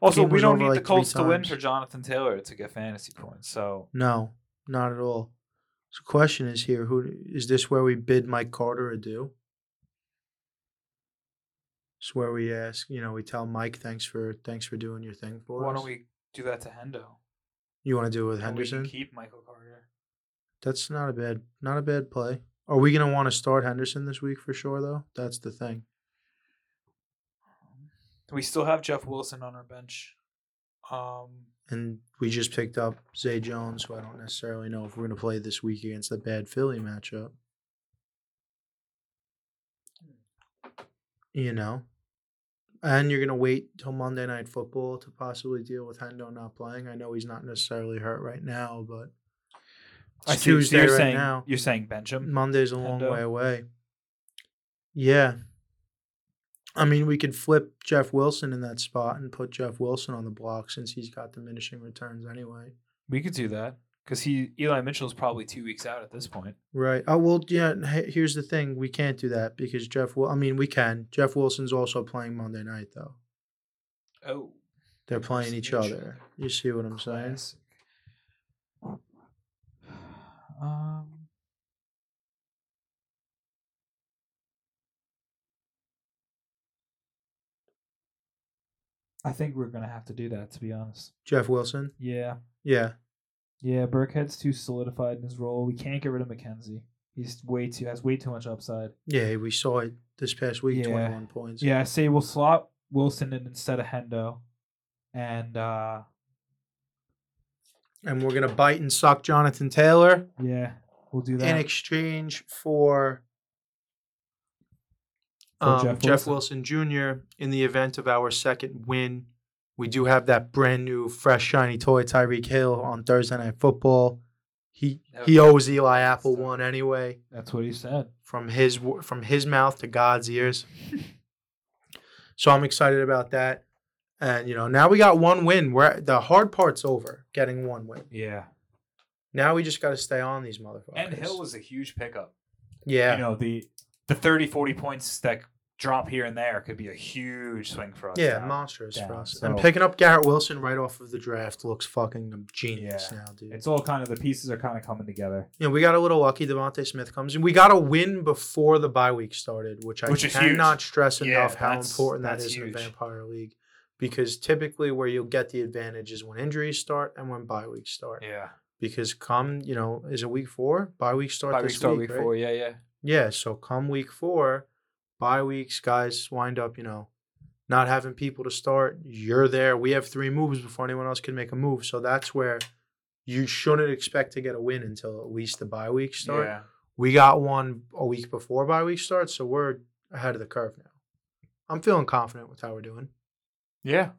Also, we don't need like, the Colts to win for Jonathan Taylor to get fantasy points. So No, not at all. So, the question is here: Who is this? Where we bid Mike Carter adieu? It's where we ask, you know, we tell Mike, "Thanks for thanks for doing your thing for why us." Why don't we do that to Hendo? You want to do it with And we can Henderson? keep Michael Carter. That's not a bad, not a bad play. Are we gonna want to start Henderson this week for sure? Though that's the thing. We still have Jeff Wilson on our bench. Um, And we just picked up Zay Jones, who I don't necessarily know if we're gonna play this week against the bad Philly matchup. You know, and you're gonna wait till Monday Night Football to possibly deal with Hendo not playing. I know he's not necessarily hurt right now, but it's I Tuesday you're right saying, now. You're saying bench him? Monday's a long Hendo? way away. Yeah. I mean, we could flip Jeff Wilson in that spot and put Jeff Wilson on the block since he's got diminishing returns anyway. We could do that because he Eli Mitchell's probably two weeks out at this point. Right. Oh well, yeah. Here's the thing: we can't do that because Jeff. Wil- I mean, we can. Jeff Wilson's also playing Monday night, though. Oh, They're playing each other. You see what I'm saying? classic. *sighs* Uh, I think we're gonna have to do that to be honest. Jeff Wilson. Yeah, Yeah. yeah. Burkhead's too solidified in his role. We can't get rid of McKenzie. He's way too has way too much upside. Yeah. We saw it this past week. Yeah. Twenty-one points. Yeah, I say we'll slot Wilson in instead of Hendo, and uh And we're gonna bite and suck Jonathan Taylor. yeah, we'll do that. in exchange For um, Jeff Jeff, Wilson. Wilson. Jr. in the event of our second win. We do have that brand new, fresh, shiny toy, Tyreek Hill, on Thursday Night Football. He he owes Eli Apple one anyway, That's what he said. from his from his mouth to God's ears. so I'm excited about that, and you know now we got one win. Where the hard part's over, getting one win. Yeah, Now we just got to stay on these motherfuckers. and Hill was a huge pickup. yeah, You know the the 30, 40 points that drop here and there could be a huge swing for us. Yeah, down. monstrous for down, us. so- And picking up Garrett Wilson right off of the draft looks fucking genius Yeah. now, dude. It's all kind of the pieces are kind of coming together. you know, we got a little lucky. DeVonta Smith comes in. We got a win before the bye week started, which I Which huge. cannot stress Yeah, enough how important that's is in the vampire league. Because typically, where you'll get the advantage is when injuries start and when bye weeks start. Yeah, Because come, you know, is it week four? Bye week start by this week start week, week right? four. Yeah, yeah. Yeah, so come week four, bye weeks, guys wind up, you know, not having people to start. You're there. We have three moves before anyone else can make a move. So that's where you shouldn't expect to get a win until at least the bye week start. Yeah. We got one a week before bye week starts, so we're ahead of the curve now. I'm feeling confident with how we're doing. Yeah.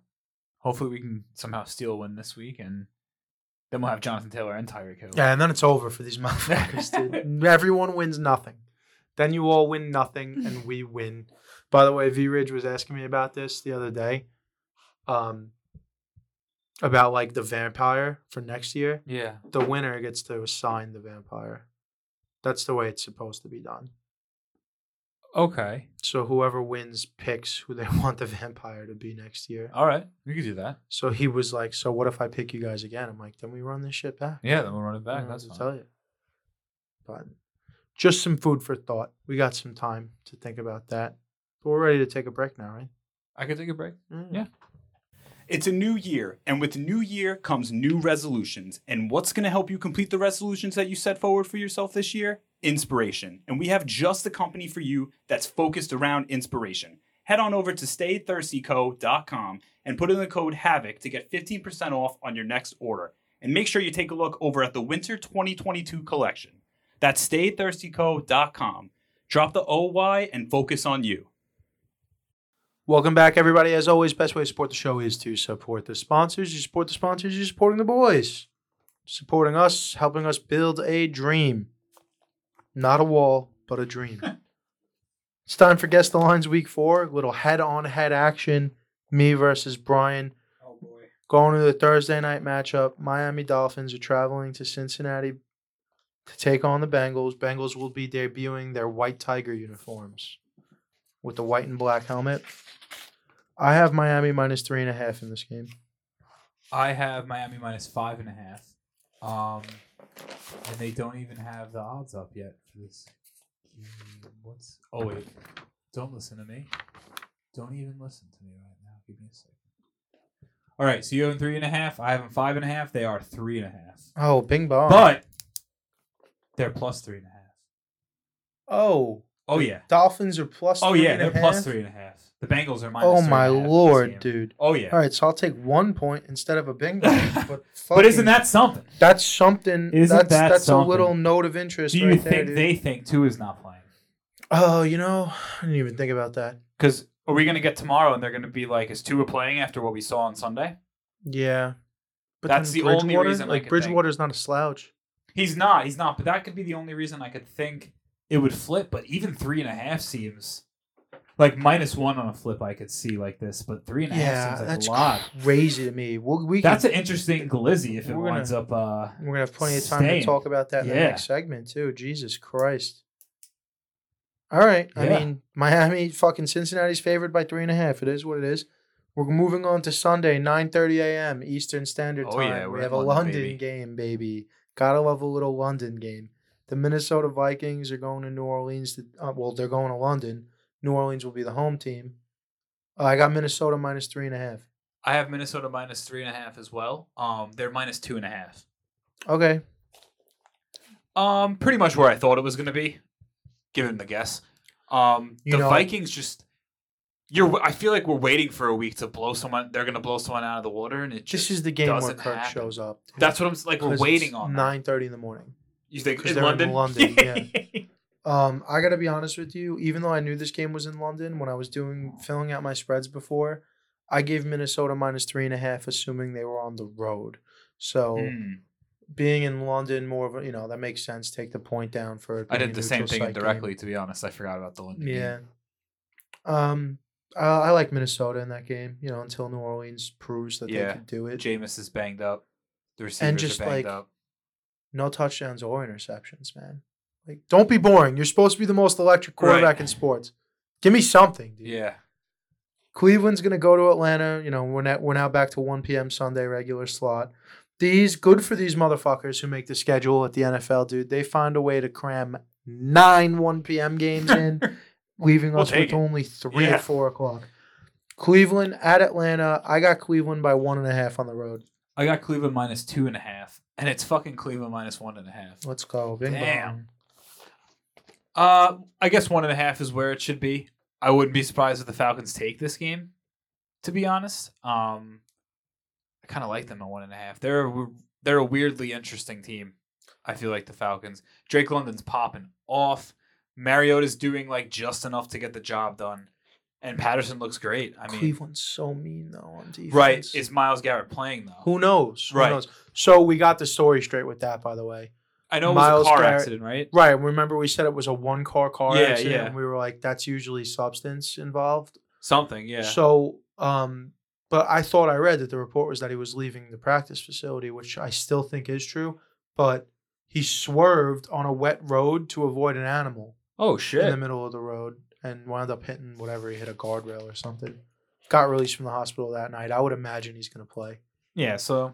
Hopefully we can somehow steal a win this week and then we'll have Jonathan Taylor and Tyreek Hill. Yeah, and then it's over for these *laughs* motherfuckers, dude. *laughs* Everyone wins nothing. Then you all win nothing, and we *laughs* win. By the way, V Ridge was asking me about this the other day. Um, about like the vampire for next year. Yeah. The winner gets to assign the vampire. That's the way it's supposed to be done. Okay. So whoever wins picks who they *laughs* want the vampire to be next year. All right. We could do that. So he was like, "So what if I pick you guys again?" I'm like, "Then we run this shit back." Yeah, then we'll run it back. That's what to tell you. But just some food for thought. We got some time to think about that. But we're ready to take a break now, right? I can take a break. Yeah. It's a new year, and with new year comes new resolutions. And what's going to help you complete the resolutions that you set forward for yourself this year? Inspiration. And we have just the company for you that's focused around inspiration. Head on over to staythirstyco.com and put in the code HAVOC to get 15% off on your next order. And make sure you take a look over at the Winter 2022 collection. That's staythirstyco.com. Drop the OY and focus on you. Welcome back, everybody. As always, best way to support the show is to support the sponsors. You support the sponsors, you're supporting the boys. Supporting us, helping us build a dream. Not a wall, but a dream. *laughs* it's time for Guess the Lines Week 4. Little head on head action. Me versus Brian. Oh boy. Going to the Thursday night matchup. Miami Dolphins are traveling to Cincinnati to take on the Bengals. Bengals will be debuting their white tiger uniforms with the white and black helmet. I have Miami minus three and a half in this game. I have Miami minus five and a half. Um, and they don't even have the odds up yet for this. What's? Oh wait, don't listen to me. Don't even listen to me right now. Give me a second. All right, so you have them three and a half. I have them five and a half. They are three and a half, Oh, bing bong. but they're plus three and a half. oh, Oh yeah. Dolphins are plus. Oh three yeah, and they're half? three and a half. The Bengals are minus. Oh three and my a half this lord, game. dude! Oh yeah. All right, so I'll take one point instead of a bing. *laughs* But But isn't that something? that's something? Isn't that's that that's something? a little note of interest. Do you right there, think dude. they think Tua is not playing? Oh, you know, I didn't even think about that. Because are we going to get tomorrow and they're going to be like, is Tua playing after what we saw on Sunday? Yeah, but That's then the only Bridgewater- reason I Like could think. Bridgewater's not a slouch. He's not. He's not. But that could be the only reason I could think it would flip. But even three and a half seems like minus one on a flip. I could see like this, but three and a half Yeah, seems like that's a lot. crazy to me. We'll, we That's can, an interesting glizzy if it gonna- winds up. uh we're gonna have plenty of time staying. to talk about that in the Yeah. next segment too. Jesus Christ. All right, I mean Miami, fucking Cincinnati's favored by three and a half. It is what it is. We're moving on to Sunday, nine thirty a.m. Eastern Standard Oh, Time. yeah, we're we have a London, London game, baby. Gotta love a little London game. The Minnesota Vikings are going to New Orleans. To, uh, well, they're going to London. New Orleans will be the home team. Uh, I got Minnesota minus three and a half. I have Minnesota minus three and a half as well. Um, they're minus two and a half. Okay, Um, pretty much where I thought it was going to be, given the guess. Um, You the Vikings just. You're. I feel like we're waiting for a week to blow someone. They're going to blow someone out of the water, and it just. this is the game where Kirk happen. shows up. dude. That's what I'm like. We're waiting on. nine thirty in the morning. You think in they're in London? London, yeah. *laughs* Um, I gotta be honest with you. Even though I knew this game was in London, when I was doing filling out my spreads before, I gave Minnesota minus three and a half, assuming they were on the road. So Hmm. being in London, more of a you know that makes sense. Take the point down for. I did the same thing site game. To be honest, I forgot about the London. game. Yeah. Um, I, I like Minnesota in that game. You know, until New Orleans proves that Yeah. they can do it. Jameis is banged up. The receivers just, are banged like, up. no touchdowns or interceptions, man. Like, don't be boring. You're supposed to be the most electric quarterback Right. in sports. Give me something, dude. Yeah. Cleveland's gonna go to Atlanta. You know, we're now we're now back to 1 p.m. Sunday regular slot. These good for these motherfuckers who make the schedule at the NFL, dude. They find a way to cram nine 1 p.m. games *laughs* in, leaving We'll us with it. only three Yeah. or four o'clock. Cleveland at Atlanta. I got Cleveland by one and a half on the road. I got Cleveland minus two and a half, and it's fucking Cleveland minus one and a half. Let's go. Bing Damn. bong. Uh, I guess one and a half is where it should be. I wouldn't be surprised if the Falcons take this game. To be honest, um, I kind of like them at one and a half. They're a, they're a weirdly interesting team. I feel like the Falcons. Drake London's popping off. Mariota's doing like just enough to get the job done, and Patterson looks great. I mean, Cleveland's so mean though on defense. right? Is Myles Garrett playing though? Who knows? Who Right. knows? So we got the story straight with that, by the way. I know it was a car Garrett- accident, right? Right. Remember we said it was a one car car Yeah, accident. yeah. And we were like, that's usually substance involved. Something, yeah. So, um, but I thought I read that the report was that he was leaving the practice facility, which I still think is true. But he swerved on a wet road to avoid an animal oh shit! in the middle of the road and wound up hitting whatever he hit a guardrail or something. Got released from the hospital that night. I would imagine he's going to play. Yeah. So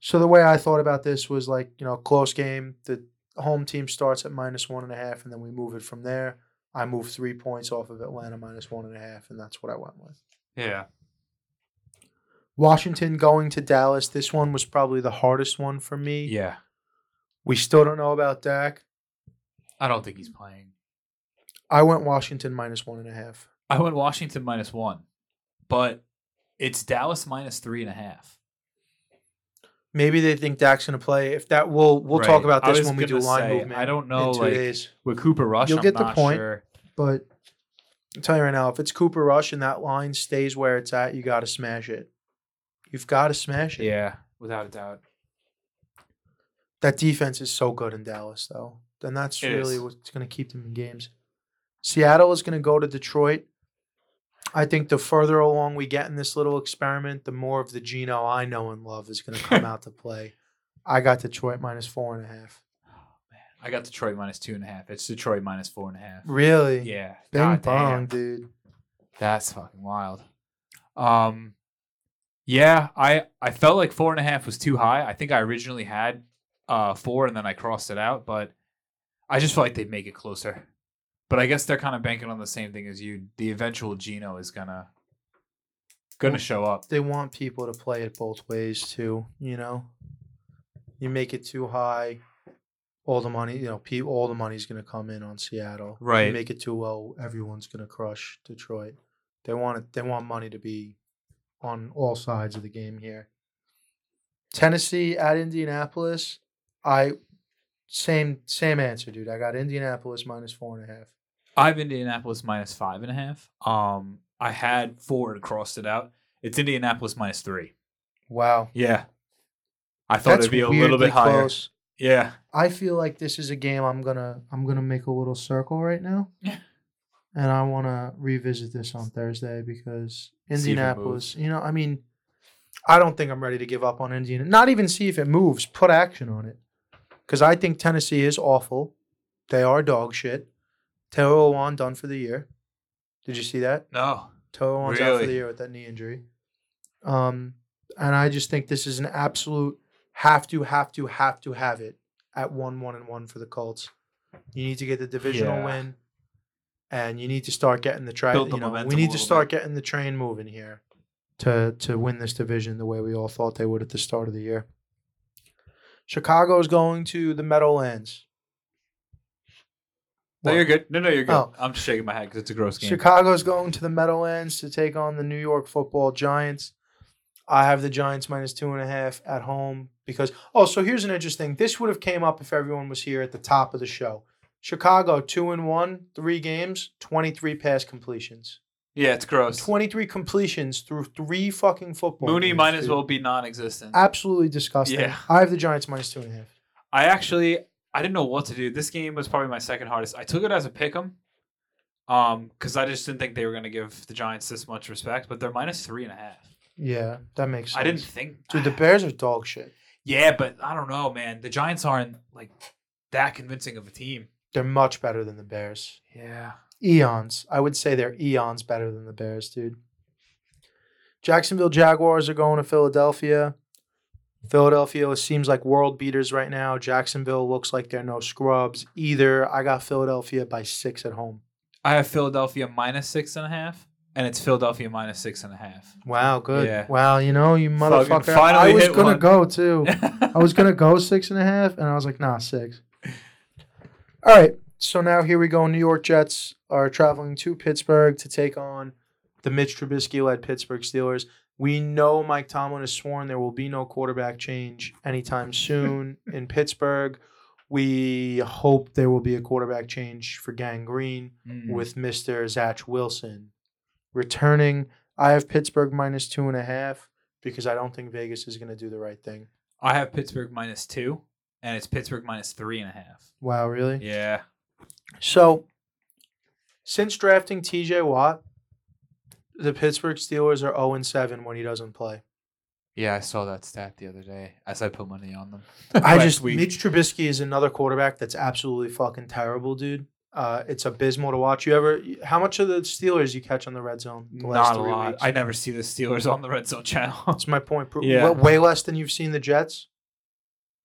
So the way I thought about this was like, you know, close game. The home team starts at minus one and a half, and then we move it from there. I move three points off of Atlanta minus one and a half, and that's what I went with. yeah. Washington going to Dallas. This one was probably the hardest one for me. Yeah. We still don't know about Dak. I don't think he's playing. I went Washington minus one and a half. I went Washington minus one, but it's Dallas minus three and a half. Maybe they think Dak's going to play. If that, we'll we'll talk about this when we do line say, movement. I don't know, like, days. With Cooper Rush, You'll I'm get the point. sure. But I'll tell you right now, if it's Cooper Rush and that line stays where it's at, you got to smash it. You've got to smash it. Yeah, without a doubt. That defense is so good in Dallas, though. And that's It really is. what's going to keep them in games. Seattle is going to go to Detroit. I think the further along we get in this little experiment, the more of the Geno I know and love is going to come *laughs* out to play. I got Detroit minus four and a half. I got Detroit minus two and a half. It's Detroit minus four and a half. Really? Yeah. Bing God bong, damn. dude. That's fucking wild. Um, yeah, I I felt like four and a half was too high. I think I originally had uh four and then I crossed it out, but I just feel like they'd make it closer. But I guess they're kind of banking on the same thing as you. The eventual Geno is gonna gonna Well, show up. They want people to play it both ways too. You know, you make it too high, all the money. You know, pe- all the money's going to come in on Seattle. You Right. make it too low, everyone's going to crush Detroit. They want it. They want money to be on all sides of the game here. Tennessee at Indianapolis. I same same answer, dude. I got Indianapolis minus four and a half. I have Indianapolis minus five and a half. Um, I had four and crossed it out. It's Indianapolis minus three. Wow, Yeah, I thought it'd be a little bit higher. close. Yeah, I feel like this is a game I'm gonna I'm gonna make a little circle right now. Yeah. And I wanna revisit this on Thursday because See if it Indianapolis, you know, I mean, I don't think I'm ready to give up on Indiana. Not even see if it moves. Put action on it. Because I think Tennessee is awful. They are dog shit. Taylor Lewan done for the year. Did you see that? no, Taylor Lewan's out for the year with that knee injury. Um, and I just think this is an absolute have to, have to, have to have it at one, one, and one for the Colts. You need to get the divisional Yeah. win, and you need to start getting the train. You know, we need to start getting the train moving here to to win this division the way we all thought they would at the start of the year. Chicago is going to the Meadowlands. No, What? you're good. No, no, you're good. Oh. I'm just shaking my head because it's a gross game. Chicago's going to the Meadowlands to take on the New York Football Giants. I have the Giants minus two and a half at home because oh, so here's an interesting. This would have came up if everyone was here at the top of the show. Chicago two and one, three games, twenty three pass completions, Yeah, it's gross. twenty three completions through three fucking football. Mooney games, might as dude. well be non-existent. Absolutely disgusting. Yeah. I have the Giants minus two and a half. I actually I didn't know what to do. This game was probably my second hardest. I took it as a pick 'em, um, because I just didn't think they were going to give the Giants this much respect. But they're minus three and a half. Yeah, that makes sense. I didn't think. Dude, the *sighs* Bears are dog shit. yeah, but I don't know, man. The Giants aren't like that convincing of a team. They're much better than the Bears. Yeah. eons. I would say they're eons better than the Bears, dude. Jacksonville Jaguars are going to Philadelphia. Philadelphia seems like world beaters right now. Jacksonville looks like they're no scrubs either. I got Philadelphia by six at home. I have Philadelphia minus six and a half, and it's Philadelphia minus six and a half. Wow, good. Yeah. Wow, you know, you motherfucker. finally I was gonna one. go *laughs* too. I was gonna go six and a half, and I was like, nah, six. All right. So now here we go. New York Jets are traveling to Pittsburgh to take on the Mitch Trubisky led Pittsburgh Steelers. We know Mike Tomlin has sworn there will be no quarterback change anytime soon *laughs* in Pittsburgh. We hope there will be a quarterback change for Gang Green Mm. with Mr. Zach Wilson returning. I have Pittsburgh minus two and a half because I don't think Vegas is going to do the right thing. I have Pittsburgh minus two, and it's Pittsburgh minus three and a half. Wow, really? Yeah. So, since drafting TJ Watt, the Pittsburgh Steelers are 0 7 when he doesn't play. Yeah, I saw that stat the other day as I put money on them. *laughs* I just, week. Mitch Trubisky is another quarterback that's absolutely fucking terrible, dude. Uh, it's abysmal to watch. You ever, how much of the Steelers you catch on the red zone? The last Not a lot. weeks? I never see the Steelers on the red zone *laughs* channel. That's my point. Yeah. wa- Way less than you've seen the Jets.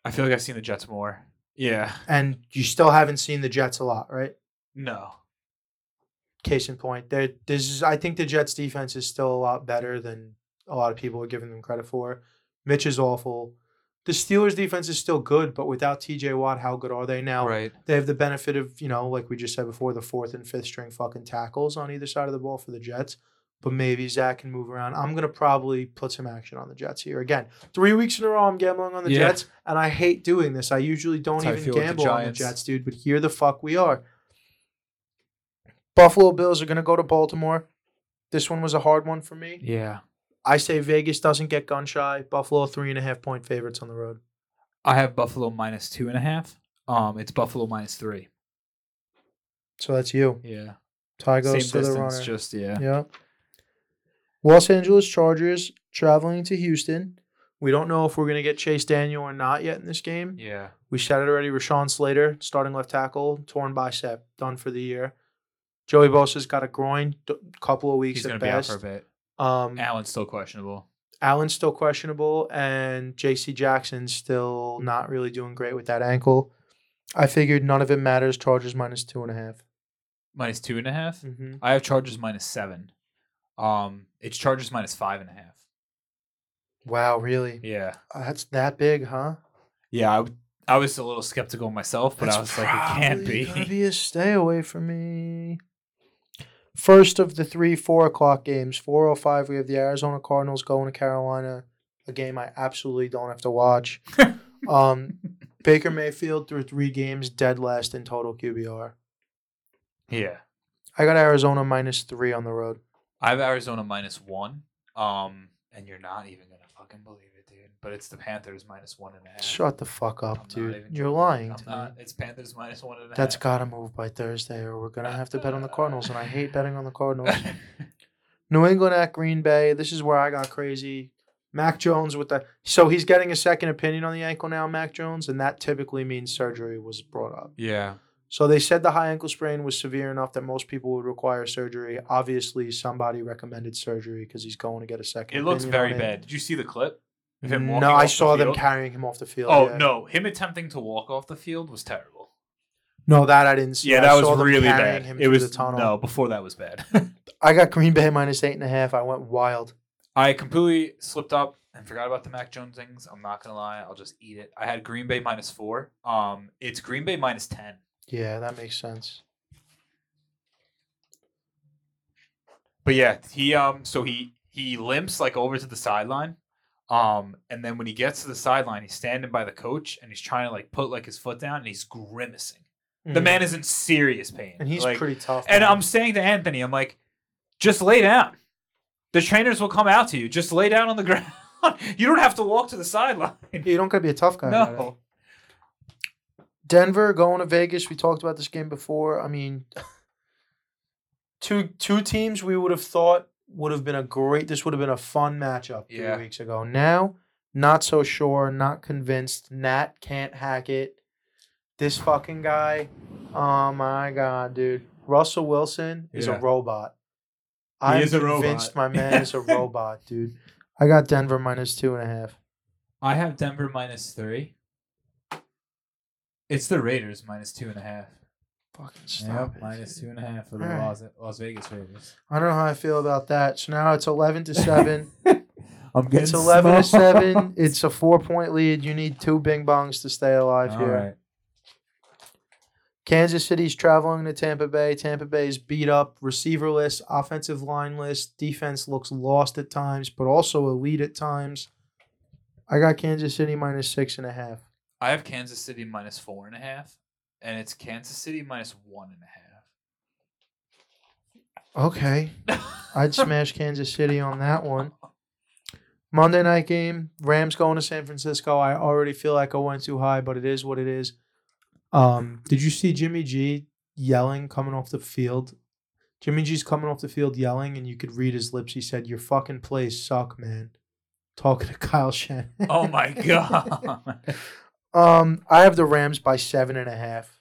I feel like I've seen the Jets more. Yeah. and you still haven't seen the Jets a lot, right? No. Case in point, there. This is. I think the Jets' defense is still a lot better than a lot of people are giving them credit for. Mitch is awful. The Steelers' defense is still good, but without T.J. Watt, how good are they now? Right. They have the benefit of you know, like we just said before, the fourth and fifth string fucking tackles on either side of the ball for the Jets. But maybe Zach can move around. I'm gonna probably put some action on the Jets here again. Three weeks in a row, I'm gambling on the Yeah. Jets, and I hate doing this. I usually don't That's even gamble on the Jets, dude. But here the fuck we are. Buffalo Bills are going to go to Baltimore. This one was a hard one for me. Yeah. I say Vegas doesn't get gun shy. Buffalo three and a half point favorites on the road. I have Buffalo minus two and a half. Um, it's Buffalo minus three. So that's you. Yeah. Ty goes Same to the runner. just yeah. Yeah. Los Angeles Chargers traveling to Houston. We don't know if we're going to get Chase Daniel or not yet in this game. Yeah. We said it already. Rashawn Slater, starting left tackle, torn bicep, done for the year. Joey Bosa's got a groin, d- couple of weeks He's at gonna be out best. for a bit. Um, Allen's still questionable. Allen's still questionable, and J.C. Jackson's still not really doing great with that ankle. I figured none of it matters. Chargers minus two and a half. Minus two and a half. Mm-hmm. I have Chargers minus seven. Um, it's Chargers minus five and a half. Wow, really? Yeah. Uh, That's that big, huh? Yeah. I, w- I was a little skeptical myself, but I was like, it can't Gonna be. be a stay away from me. First of the three four o'clock games, four oh five. We have the Arizona Cardinals going to Carolina, a game I absolutely don't have to watch. *laughs* um, Baker Mayfield through three games, dead last in total QBR. yeah. I got Arizona minus three on the road. I have Arizona minus one. Um, and you're not even gonna fucking believe it. But it's the Panthers minus one and a half. Shut the fuck I'm up, dude. You're lying I'm to not. me. It's Panthers minus one and a half. That's gotta move by Thursday, or we're gonna have to bet on the Cardinals, and I hate *laughs* betting on the Cardinals. New England at Green Bay. This is where I got crazy. Mac Jones with the so he's getting a second opinion on the ankle now, Mac Jones, and that typically means surgery was brought up. yeah. So they said the high ankle sprain was severe enough that most people would require surgery. Obviously, somebody recommended surgery because he's going to get a second. It looks opinion very on bad. Did you see the clip? Of him walking No, I off the saw them field? carrying him off the field. Oh yeah. no, him attempting to walk off the field was terrible. no, that I didn't see. Yeah, I that was saw them really carrying bad. Him It through was the tunnel. no before that was bad. *laughs* I got Green Bay minus eight and a half. I went wild. I completely slipped up and forgot about the Mac Jones things. I'm not gonna lie, I'll just eat it. I had Green Bay minus four. Um, it's Green Bay minus ten. Yeah, that makes sense. But yeah, he um, so he he limps like over to the sideline. Um, and then when he gets to the sideline, he's standing by the coach and he's trying to like put like his foot down and he's grimacing. The Mhm. man is in serious pain, and he's Like, pretty tough. And man. I'm saying to Anthony, I'm like, just lay down. The trainers will come out to you. Just lay down on the *laughs* ground. you don't have to walk to the sideline. you don't gotta be a tough guy. No. Denver going to Vegas. We talked about this game before. I mean, two two teams we would have thought would have been a great. This would have been a fun matchup three Yeah. weeks ago. Now, not so sure. Not convinced. Nat can't hack it. This fucking guy. Oh my god, dude. Russell Wilson is Yeah. a robot. I'm convinced robot. my man is a *laughs* robot, dude. I got Denver minus two and a half. I have Denver minus three. It's the Raiders minus two and a half. Fucking stop it. minus two and a half for the Alright. Las, Las Vegas Raiders. I don't know how I feel about that. So now it's eleven to *laughs* seven. I'm getting It's eleven to small. seven. *laughs* It's a four point lead. You need two bing bongs to stay alive All here. right. Kansas City's traveling to Tampa Bay. Tampa Bay's beat up, receiverless, offensive lineless. Defense looks lost at times, but also elite at times. I got Kansas City minus six and a half. I have Kansas City minus four and a half, and it's Kansas City minus one and a half. Okay. I'd *laughs* smash Kansas City on that one. Monday night game, Rams going to San Francisco. I already feel like I went too high, but it is what it is. Um, did you see Jimmy G yelling coming off the field? Jimmy G's coming off the field yelling, and you could read his lips. He said, "Your fucking plays suck, man." Talking to *laughs* Kyle Shanahan. oh my god. *laughs* Um, I have the Rams by seven and a half.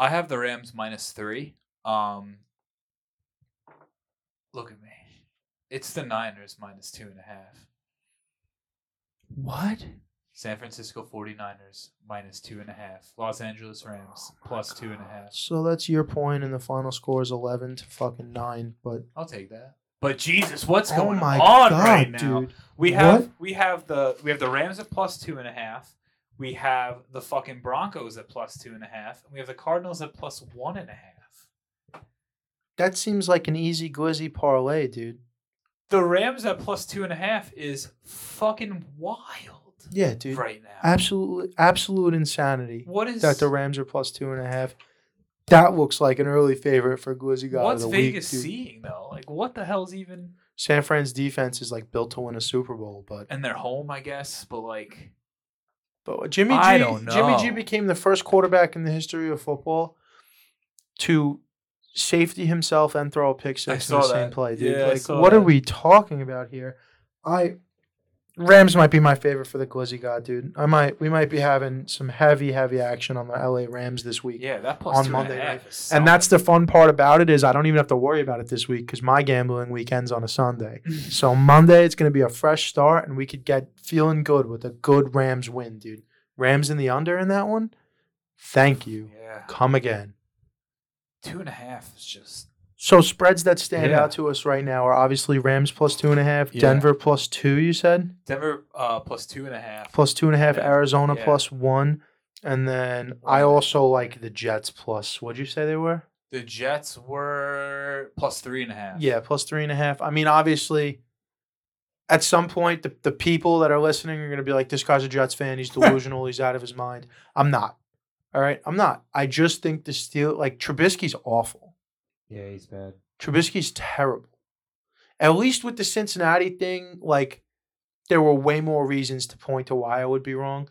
I have the Rams minus three. Um, look at me. It's the Niners minus two and a half. What? San Francisco 49ers minus two and a half. Los Angeles Rams plus two and a half. So that's your point, and the final score is eleven to fucking nine. But I'll take that. But Jesus, what's oh going my on god, right now? dude! We have What? we have the we have the Rams at plus two and a half. We have the fucking Broncos at plus two and a half. And we have the Cardinals at plus one and a half. That seems like an easy glizzy parlay, dude. The Rams at plus two and a half is fucking wild Yeah, dude. right now. Absolutely, absolute insanity. What is That the Rams are plus two and a half. That looks like an early favorite for Glizzy God What's of the Vegas week. seeing though? Like, what the hell's even? San Fran's defense is like built to win a Super Bowl, but And they're home, I guess. But like, but Jimmy G I don't Jimmy G became the first quarterback in the history of football to safety himself and throw a pick six in the same play, dude. Yeah, like what are we talking about here? I Rams might be my favorite for the Glizzy God, dude. I might we might be having some heavy, heavy action on the LA Rams this week. yeah, that plus On two and a Monday half night. And that's the fun part about it is I don't even have to worry about it this week because my gambling weekend's on a Sunday. *clears throat* So Monday it's going to be a fresh start and we could get feeling good with a good Rams win, dude. Rams in the under in that one. Thank you. yeah, Come again. two and a half is just So spreads that stand Yeah. out to us right now are obviously Rams plus two and a half, Yeah. Denver plus two. You said Denver uh, plus two and a half. plus two and a half, Yeah. Arizona Yeah. plus one, and then I and a half. also like the Jets plus. What'd you say they were? The Jets were plus three and a half. Yeah, plus three and a half. I mean, obviously, at some point, the, the people that are listening are going to be like, this guy's a Jets fan. He's *laughs* delusional. he's out of his mind. I'm not. All right. I'm not. I just think the Steel, like, Trubisky's awful. Yeah, he's bad. Trubisky's terrible. At least with the Cincinnati thing, like, there were way more reasons to point to why I would be wrong.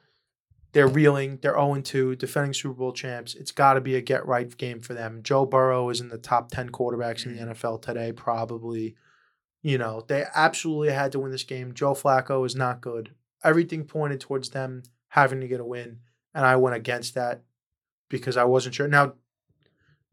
They're reeling. They're 0 2, defending Super Bowl champs. It's got to be a get right game for them. Joe Burrow is in the top 10 quarterbacks in the mm-hmm. NFL today, probably. You know, they absolutely had to win this game. Joe Flacco is not good. Everything pointed towards them having to get a win. And I went against that because I wasn't sure. Now,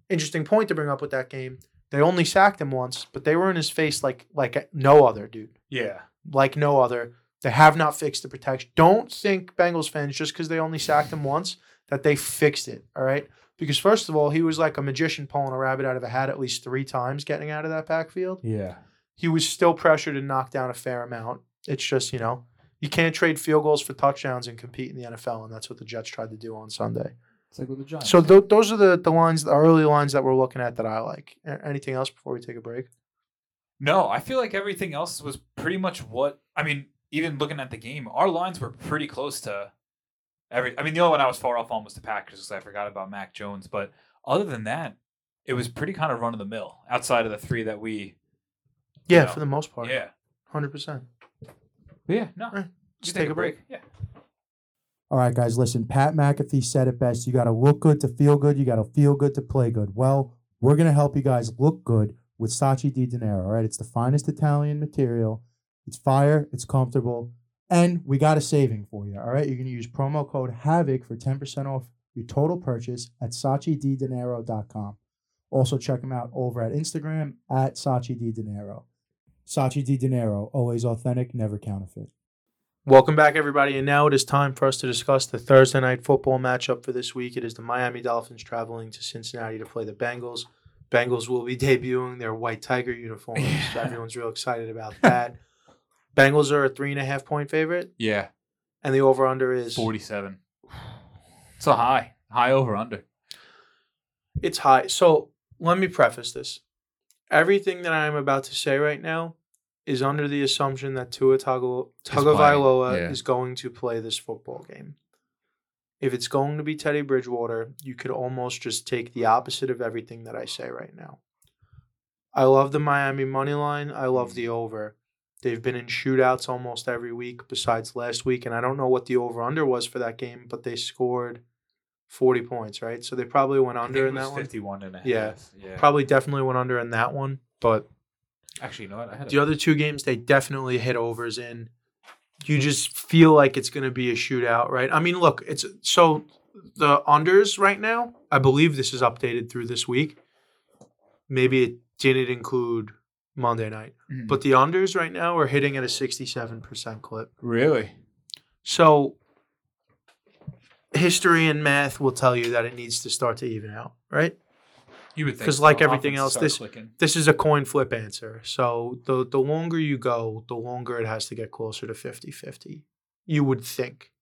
interesting point to bring up with that game. They only sacked him once, but they were in his face like like no other dude Yeah. like no other. They have not fixed the protection. Don't think Bengals fans just because they only sacked him once that they fixed it. All right, because first of all, he was like a magician pulling a rabbit out of a hat at least three times getting out of that backfield. Yeah. He was still pressured and knocked down a fair amount. It's just you know you can't trade field goals for touchdowns and compete in the NFL, and that's what the Jets tried to do on Sunday. It's like with the Giants. So th- those are the the lines, the early lines that we're looking at that I like. A- Anything else before we take a break? No, I feel like everything else was pretty much what I mean. Even looking at the game, our lines were pretty close to every. I mean, the only one I was far off on was the Packers because I forgot about Mac Jones. But other than that, it was pretty kind of run of the mill outside of the three that we. Yeah, know, for the most part. Yeah. hundred percent. Yeah. No. Alright, You take a break. Yeah. All right, guys, listen. Pat McAfee said it best. You got to look good to feel good. You got to feel good to play good. Well, we're going to help you guys look good with Sachi Di Dinero. All right, it's the finest Italian material. It's fire, it's comfortable, and we got a saving for you. All right, you're going to use promo code HAVOC for 10% off your total purchase at SachiDiDinero.com. Also, check them out over at Instagram at Sachi Di Dinero. Sachi Di Dinero, always authentic, never counterfeit. Welcome back, everybody. And now it is time for us to discuss the Thursday night football matchup for this week. It is the Miami Dolphins traveling to Cincinnati to play the Bengals. Bengals will be *laughs* debuting their white tiger uniforms. Yeah. Everyone's real excited about that. Bengals are a three and a half point favorite, Yeah. and the over under is Forty-seven. It's a high, high over under. it's high. So let me preface this. Everything that I'm about to say right now is under the assumption that Tua Tago- Tagovailoa yeah. is going to play this football game. If it's going to be Teddy Bridgewater, you could almost just take the opposite of everything that I say right now. I love the Miami money line. I love mm. the over. They've been in shootouts almost every week besides last week, and I don't know what the over under was for that game, but they scored 40 points, right? So they probably went under in that one. Fifty-one and a half. Yeah. Yeah. Probably definitely went under in that one, but Actually, you know what? I had the other two games they definitely hit overs in. You just feel like it's going to be a shootout, right? I mean, look, it's so the unders right now. I believe this is updated through this week. Maybe it didn't include Monday night, Mhm. but the unders right now are hitting at a sixty-seven percent clip. really. So history and math will tell you that it needs to start to even out, right? You would think 'Cause like everything else, this- clicking. this is a coin flip answer. So the the longer you go, the longer it has to get closer to 50-50. You would think.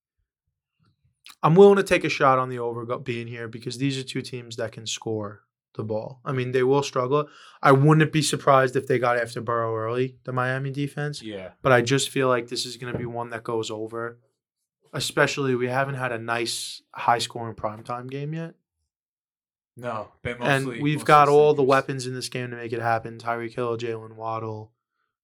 I'm willing to take a shot on the over being here because these are two teams that can score the ball. I mean, they will struggle. I wouldn't be surprised if they got after Burrow early, the Miami defense. Yeah. But I just feel like this is going to be one that goes over. Especially, we haven't had a nice high scoring primetime game yet. No, they and we've mostly got all the weapons in this game to make it happen. Tyreek Hill, Jalen Waddle,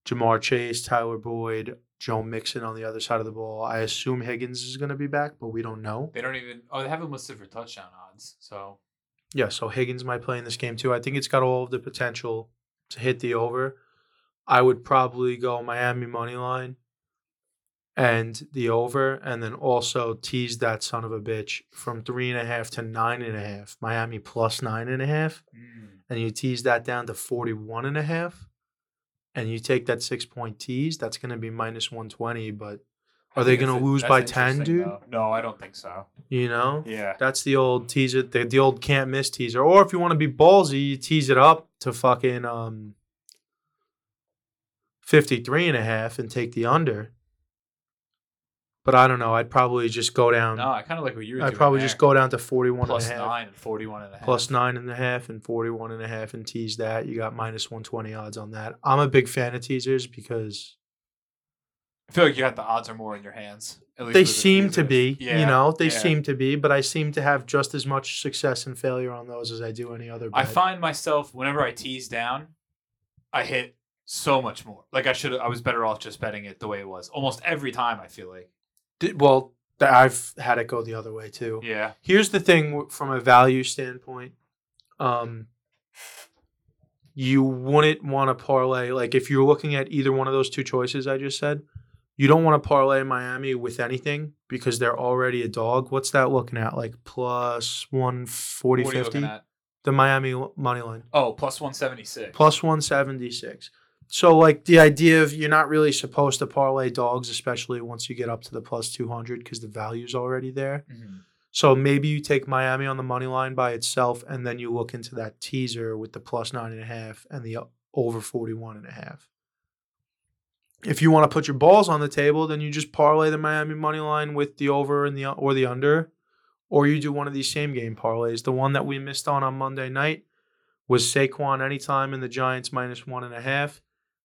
Ja'Marr Chase, Tyler Boyd, Joe Mixon on the other side of the ball. I assume Higgins is going to be back, but we don't know. They don't even. Oh, they have him listed for touchdown odds. So Yeah, so Higgins might play in this game too. I think it's got all of the potential to hit the over. I would probably go Miami money line and the over, and then also tease that son of a bitch from three and a half to nine and a half. Miami plus nine and a half, and you tease that down to 41 and a half, and you take that six point tease, that's going to be minus 120. But are they going to lose by 10, dude? though. No, I don't think so. You know? Yeah. That's the old teaser, the, the old can't miss teaser. Or if you want to be ballsy, you tease it up to fucking um 53 and a half and take the under. But I don't know. I'd probably just go down. No, I kind of like what you were I'd probably there. just go down to 41 plus and a half. nine and 41 and a half. Plus nine and a half and 41 and a half and tease that. You got minus 120 odds on that. I'm a big fan of teasers because I feel like you got the odds are more in your hands. At least they with the seem to be, Yeah, you know, they yeah. seem to be, but I seem to have just as much success and failure on those as I do any other bet. I find myself whenever I tease down, I hit so much more. Like I should. I was better off just betting it the way it was. Almost every time. I feel like. Did- well, I've had it go the other way too. Yeah. Here's the thing from a value standpoint. Um, you wouldn't want to parlay like if you're looking at either one of those two choices I just said, you don't want to parlay Miami with anything because they're already a dog. What's that looking at? Like plus 140 What are you 50? looking at? The Miami money line. Oh, plus 176. Plus 176. So like the idea of you're not really supposed to parlay dogs especially once you get up to the plus 200 because the value's already there. Mhm. So maybe you take Miami on the money line by itself, and then you look into that teaser with the plus nine and a half and the over 41 and a half. If you want to put your balls on the table, then you just parlay the Miami money line with the over and the or the under, or you do one of these same game parlays. The one that we missed on on Monday night was Saquon anytime in the Giants minus one and a half.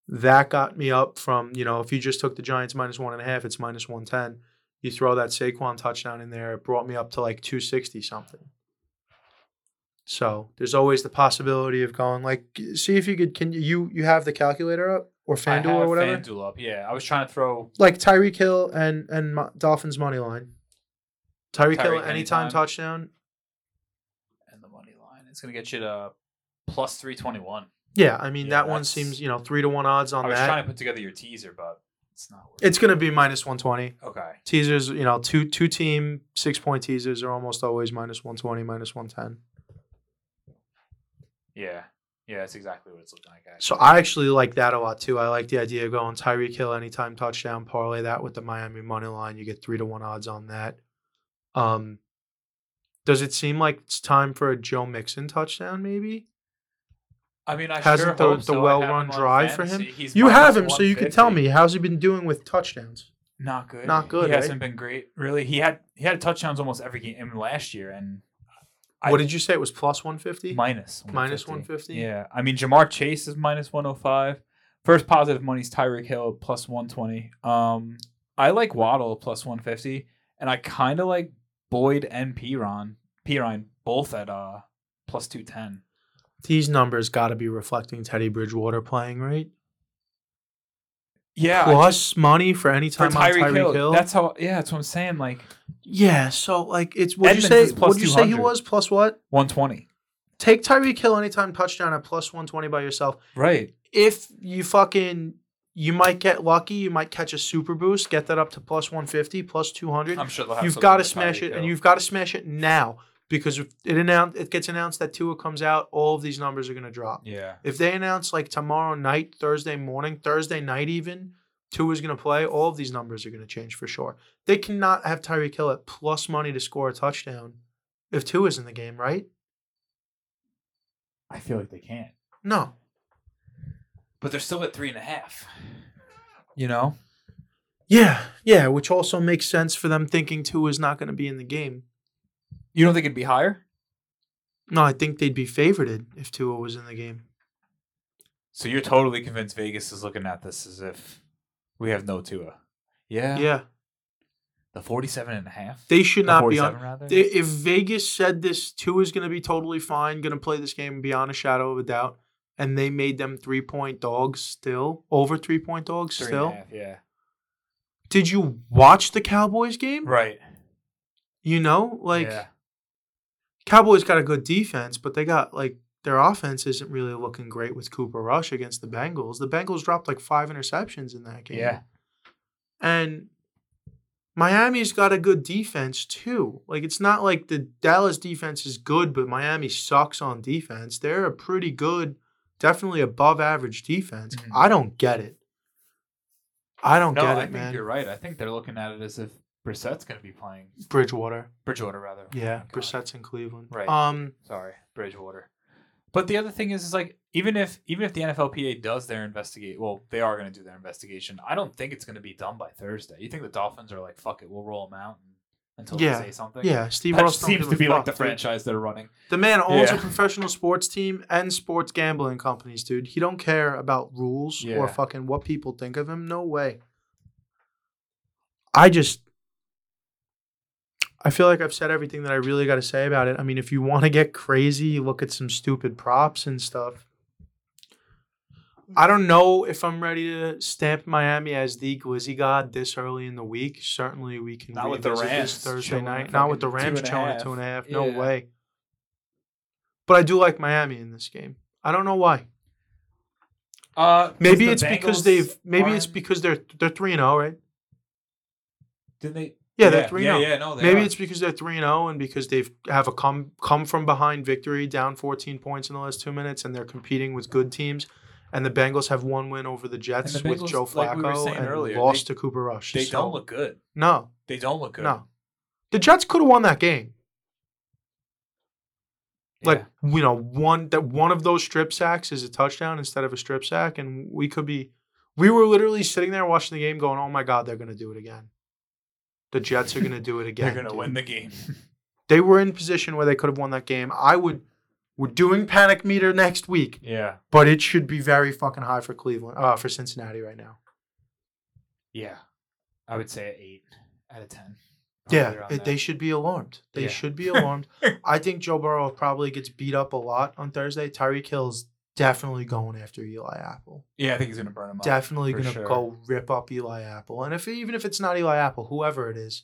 That got me up from you know if you just took the Giants minus one and a half, it's minus one ten you throw that Saquon touchdown in there, it brought me up to like 260 something. So there's always the possibility of going like, see if you could, can you, you have the calculator up or FanDuel or whatever? FanDuel up. Yeah, I was trying to throw. Like Tyreek Hill and, and Dolphins money line. Tyreek Hill anytime, anytime. touchdown. And the money line. It's gonna get you to plus 321. Yeah. I mean, Yeah, that one seems, you know, three to one odds on that. I was that. trying to put together your teaser, but it's not working. it's going to be minus 120. okay. Teasers, you know, two, two team six point teasers are almost always minus 120, minus 110. Yeah. Yeah, that's exactly what it's looking like. Actually. So I actually like that a lot too. I like the idea of going Tyreek Hill anytime touchdown, parlay that with the Miami money line. You get three to one odds on that. Um, does it seem like it's time for a Joe Mixon touchdown? Maybe I mean, I hasn't sure the, hope the so. well-run drive for him. He's You have him, so you can tell me how's he been doing with touchdowns? Not good. Not good, He right? hasn't been great. Really, he had he had touchdowns almost every game last year, and I- what did you say? It was plus one fifty. minus Minus 150? Yeah, I mean Ja'Marr Chase is minus one hundred five. First positive money is Tyreek Hill plus one twenty. Um, I like Waddle plus one fifty, and I kind of like Boyd and Perine, Perine both at uh plus two ten. These numbers got to be reflecting Teddy Bridgewater playing right. Yeah, Plus money for any just- for time on Tyreek Tyreek Hill. Hill. That's how. Yeah, that's what I'm saying. Like yeah. So like it's what you say? What you say he was plus what? one twenty. Take Tyreek Hill anytime touchdown at plus 120 by yourself. Right. If you fucking, you might get lucky. You might catch a super boost, get that up to plus 150, plus 200. I'm sure they'll have You've got to smash Tyreek it, and you've got to smash it now because if it announced, it gets announced that Tua comes out, all of these numbers are going to drop. Yeah. If they announce like tomorrow night, Thursday morning, Thursday night even, Tua's going to play, all of these numbers are going to change for sure. They cannot have Tyreek Hill at plus money to score a touchdown if Tua's in the game, right? I feel like they can't. No. But they're still at three and a half. You know? Yeah, yeah, which also makes sense for them thinking Tua is not going to be in the game. You don't think it'd be higher? No, I think they'd be favorited if Tua was in the game. So you're totally convinced Vegas is looking at this as if we have no Tua. Yeah. Yeah. The 47 and a half? They should The not be on. rather? They- If Vegas said this two is going to be totally fine, going to play this game beyond a shadow of a doubt, and they made them three point dogs still, over three point dogs Three and a still. half, yeah. Did you watch the Cowboys game? Right. You know, like yeah. Cowboys got a good defense, but they got like their offense isn't really looking great with Cooper Rush against the Bengals. The Bengals dropped like five interceptions in that game. Yeah. And Miami's got a good defense too. Like it's not like the Dallas defense is good, but Miami sucks on defense. They're a pretty good, definitely above average defense. Mhm. I don't get it. I don't No, get I it, think man. you're right. I think they're looking at it as if Brissett's going to be playing Bridgewater. Bridgewater rather. Yeah, Oh. Brissett's in Cleveland. Right. Um Sorry, Bridgewater. But the other thing is, is like even if even if the NFLPA does their investigate, well, they are going to do their investigation. I don't think it's going to be done by Thursday. You think the Dolphins are like, fuck it, we'll roll them out until Yeah. they say something? yeah, Steve Ross seems to be like the dude. franchise they're running. The man owns a professional sports team and sports gambling companies, dude. He don't care about rules or fucking what people think of him. No way. I just I feel like I've said everything that I really got to say about it. I mean, if you want to get crazy, look at some stupid props and stuff. I don't know if I'm ready to stamp Miami as the glizzy god this early in the week. Certainly, we can Not with the Rams this Thursday night. Not with the Rams chilling at two and a half. No Yeah. way. But I do like Miami in this game. I don't know why. Uh, Maybe it's because they've. Maybe it's because they're they're three and zero, right? did they? Yeah, they're three Yeah, and zero. yeah, no, Maybe are. it's because they're three and zero, and because they've have a come come from behind victory, down fourteen points in the last two minutes, and they're competing with good teams. And the Bengals have one win over the Jets the with Joe Flacco like we and earlier, lost they- to Cooper Rush. they So, don't look good. no, They don't look good. no. The Jets could have won that game. Yeah. Like you know, one that one of those strip sacks is a touchdown instead of a strip sack, and we could be. We were literally sitting there watching the game, going, "Oh my god, they're going to do it again. The Jets are going to do it again. they're gonna win the game. *laughs* They were in position where they could have won that game. I would. We're doing panic meter next week, yeah, but it should be very fucking high for Cleveland, uh, for Cincinnati right now. yeah. I would say eight out of ten. Yeah, it, they should be alarmed. They Yeah. should be *laughs* alarmed. I think Joe Burrow probably gets beat up a lot on Thursday. Tyreek Hill's definitely going after Eli Apple. Yeah, I think he's gonna burn him up. Definitely for gonna sure. go rip up Eli Apple. And if even if it's not Eli Apple, whoever it is,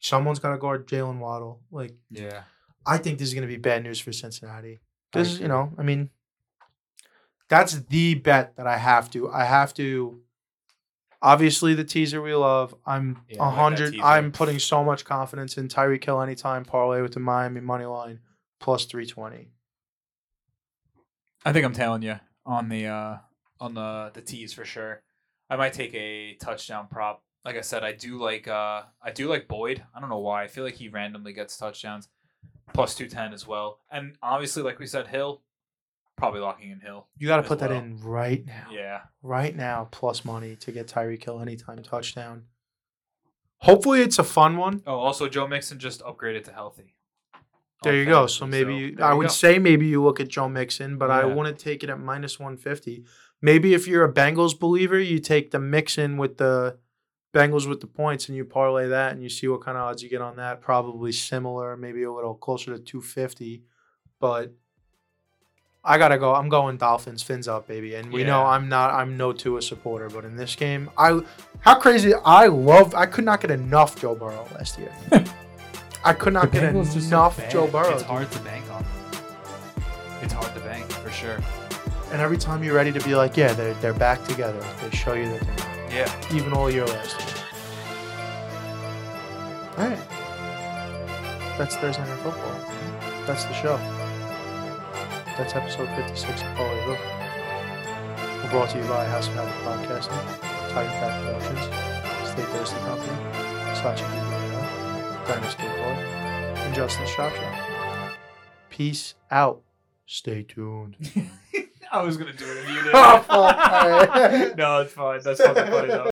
someone's got to guard Jalen Waddle. Like Yeah. I think this is gonna be bad news for Cincinnati because you know I mean that's the bet that I have to. I have to. Obviously, the teaser we love. I'm Yeah, a like hundred. I'm putting so much confidence in Tyreek Hill anytime parlay with the Miami money line plus three twenty. I think I'm telling you on the uh on the the tees for sure. I might take a touchdown prop. Like I said, I do like uh I do like Boyd. I don't know why. I feel like he randomly gets touchdowns. Plus two ten as well. And obviously, like we said, Hill, probably locking in Hill. You got to put that in right now. Yeah. Right now, plus money to get Tyreek Hill anytime touchdown. Hopefully, it's a fun one. Oh, also Joe Mixon just upgraded to healthy. There you go. So maybe you, I would go. say maybe you look at Joe Mixon, but I Yeah. wouldn't take it at minus one fifty. Maybe if you're a Bengals believer, you take the Mixon with the Bengals with the points and you parlay that and you see what kind of odds you get on that. Probably similar, maybe a little closer to two fifty, but. I gotta go. I'm going Dolphins. Fins up, baby. And we know I'm not. I'm no Tua supporter, but in this game, I how crazy. I love. I could not get enough Joe Burrow last year. *laughs* I could not get enough Joe Burrow. It's hard to bank on. It's hard to bank for sure. And every time you're ready to be like, yeah, they're they're back together. They show you that they're not. Yeah. Even all year last year. All right. That's Thursday Night Football. That's the show. That's episode 56 of Paul Vote. We're brought to you by House of Havoc Podcasting, Titan Pack Productions, State Thursday Company, Sachi DiMaria, Dynasty and Justin's Shop Shop. Peace out. Stay tuned. *laughs* I was gonna do it if you did. *laughs* Oh, fuck. All right. *laughs* no, it's fine. That's fucking funny though.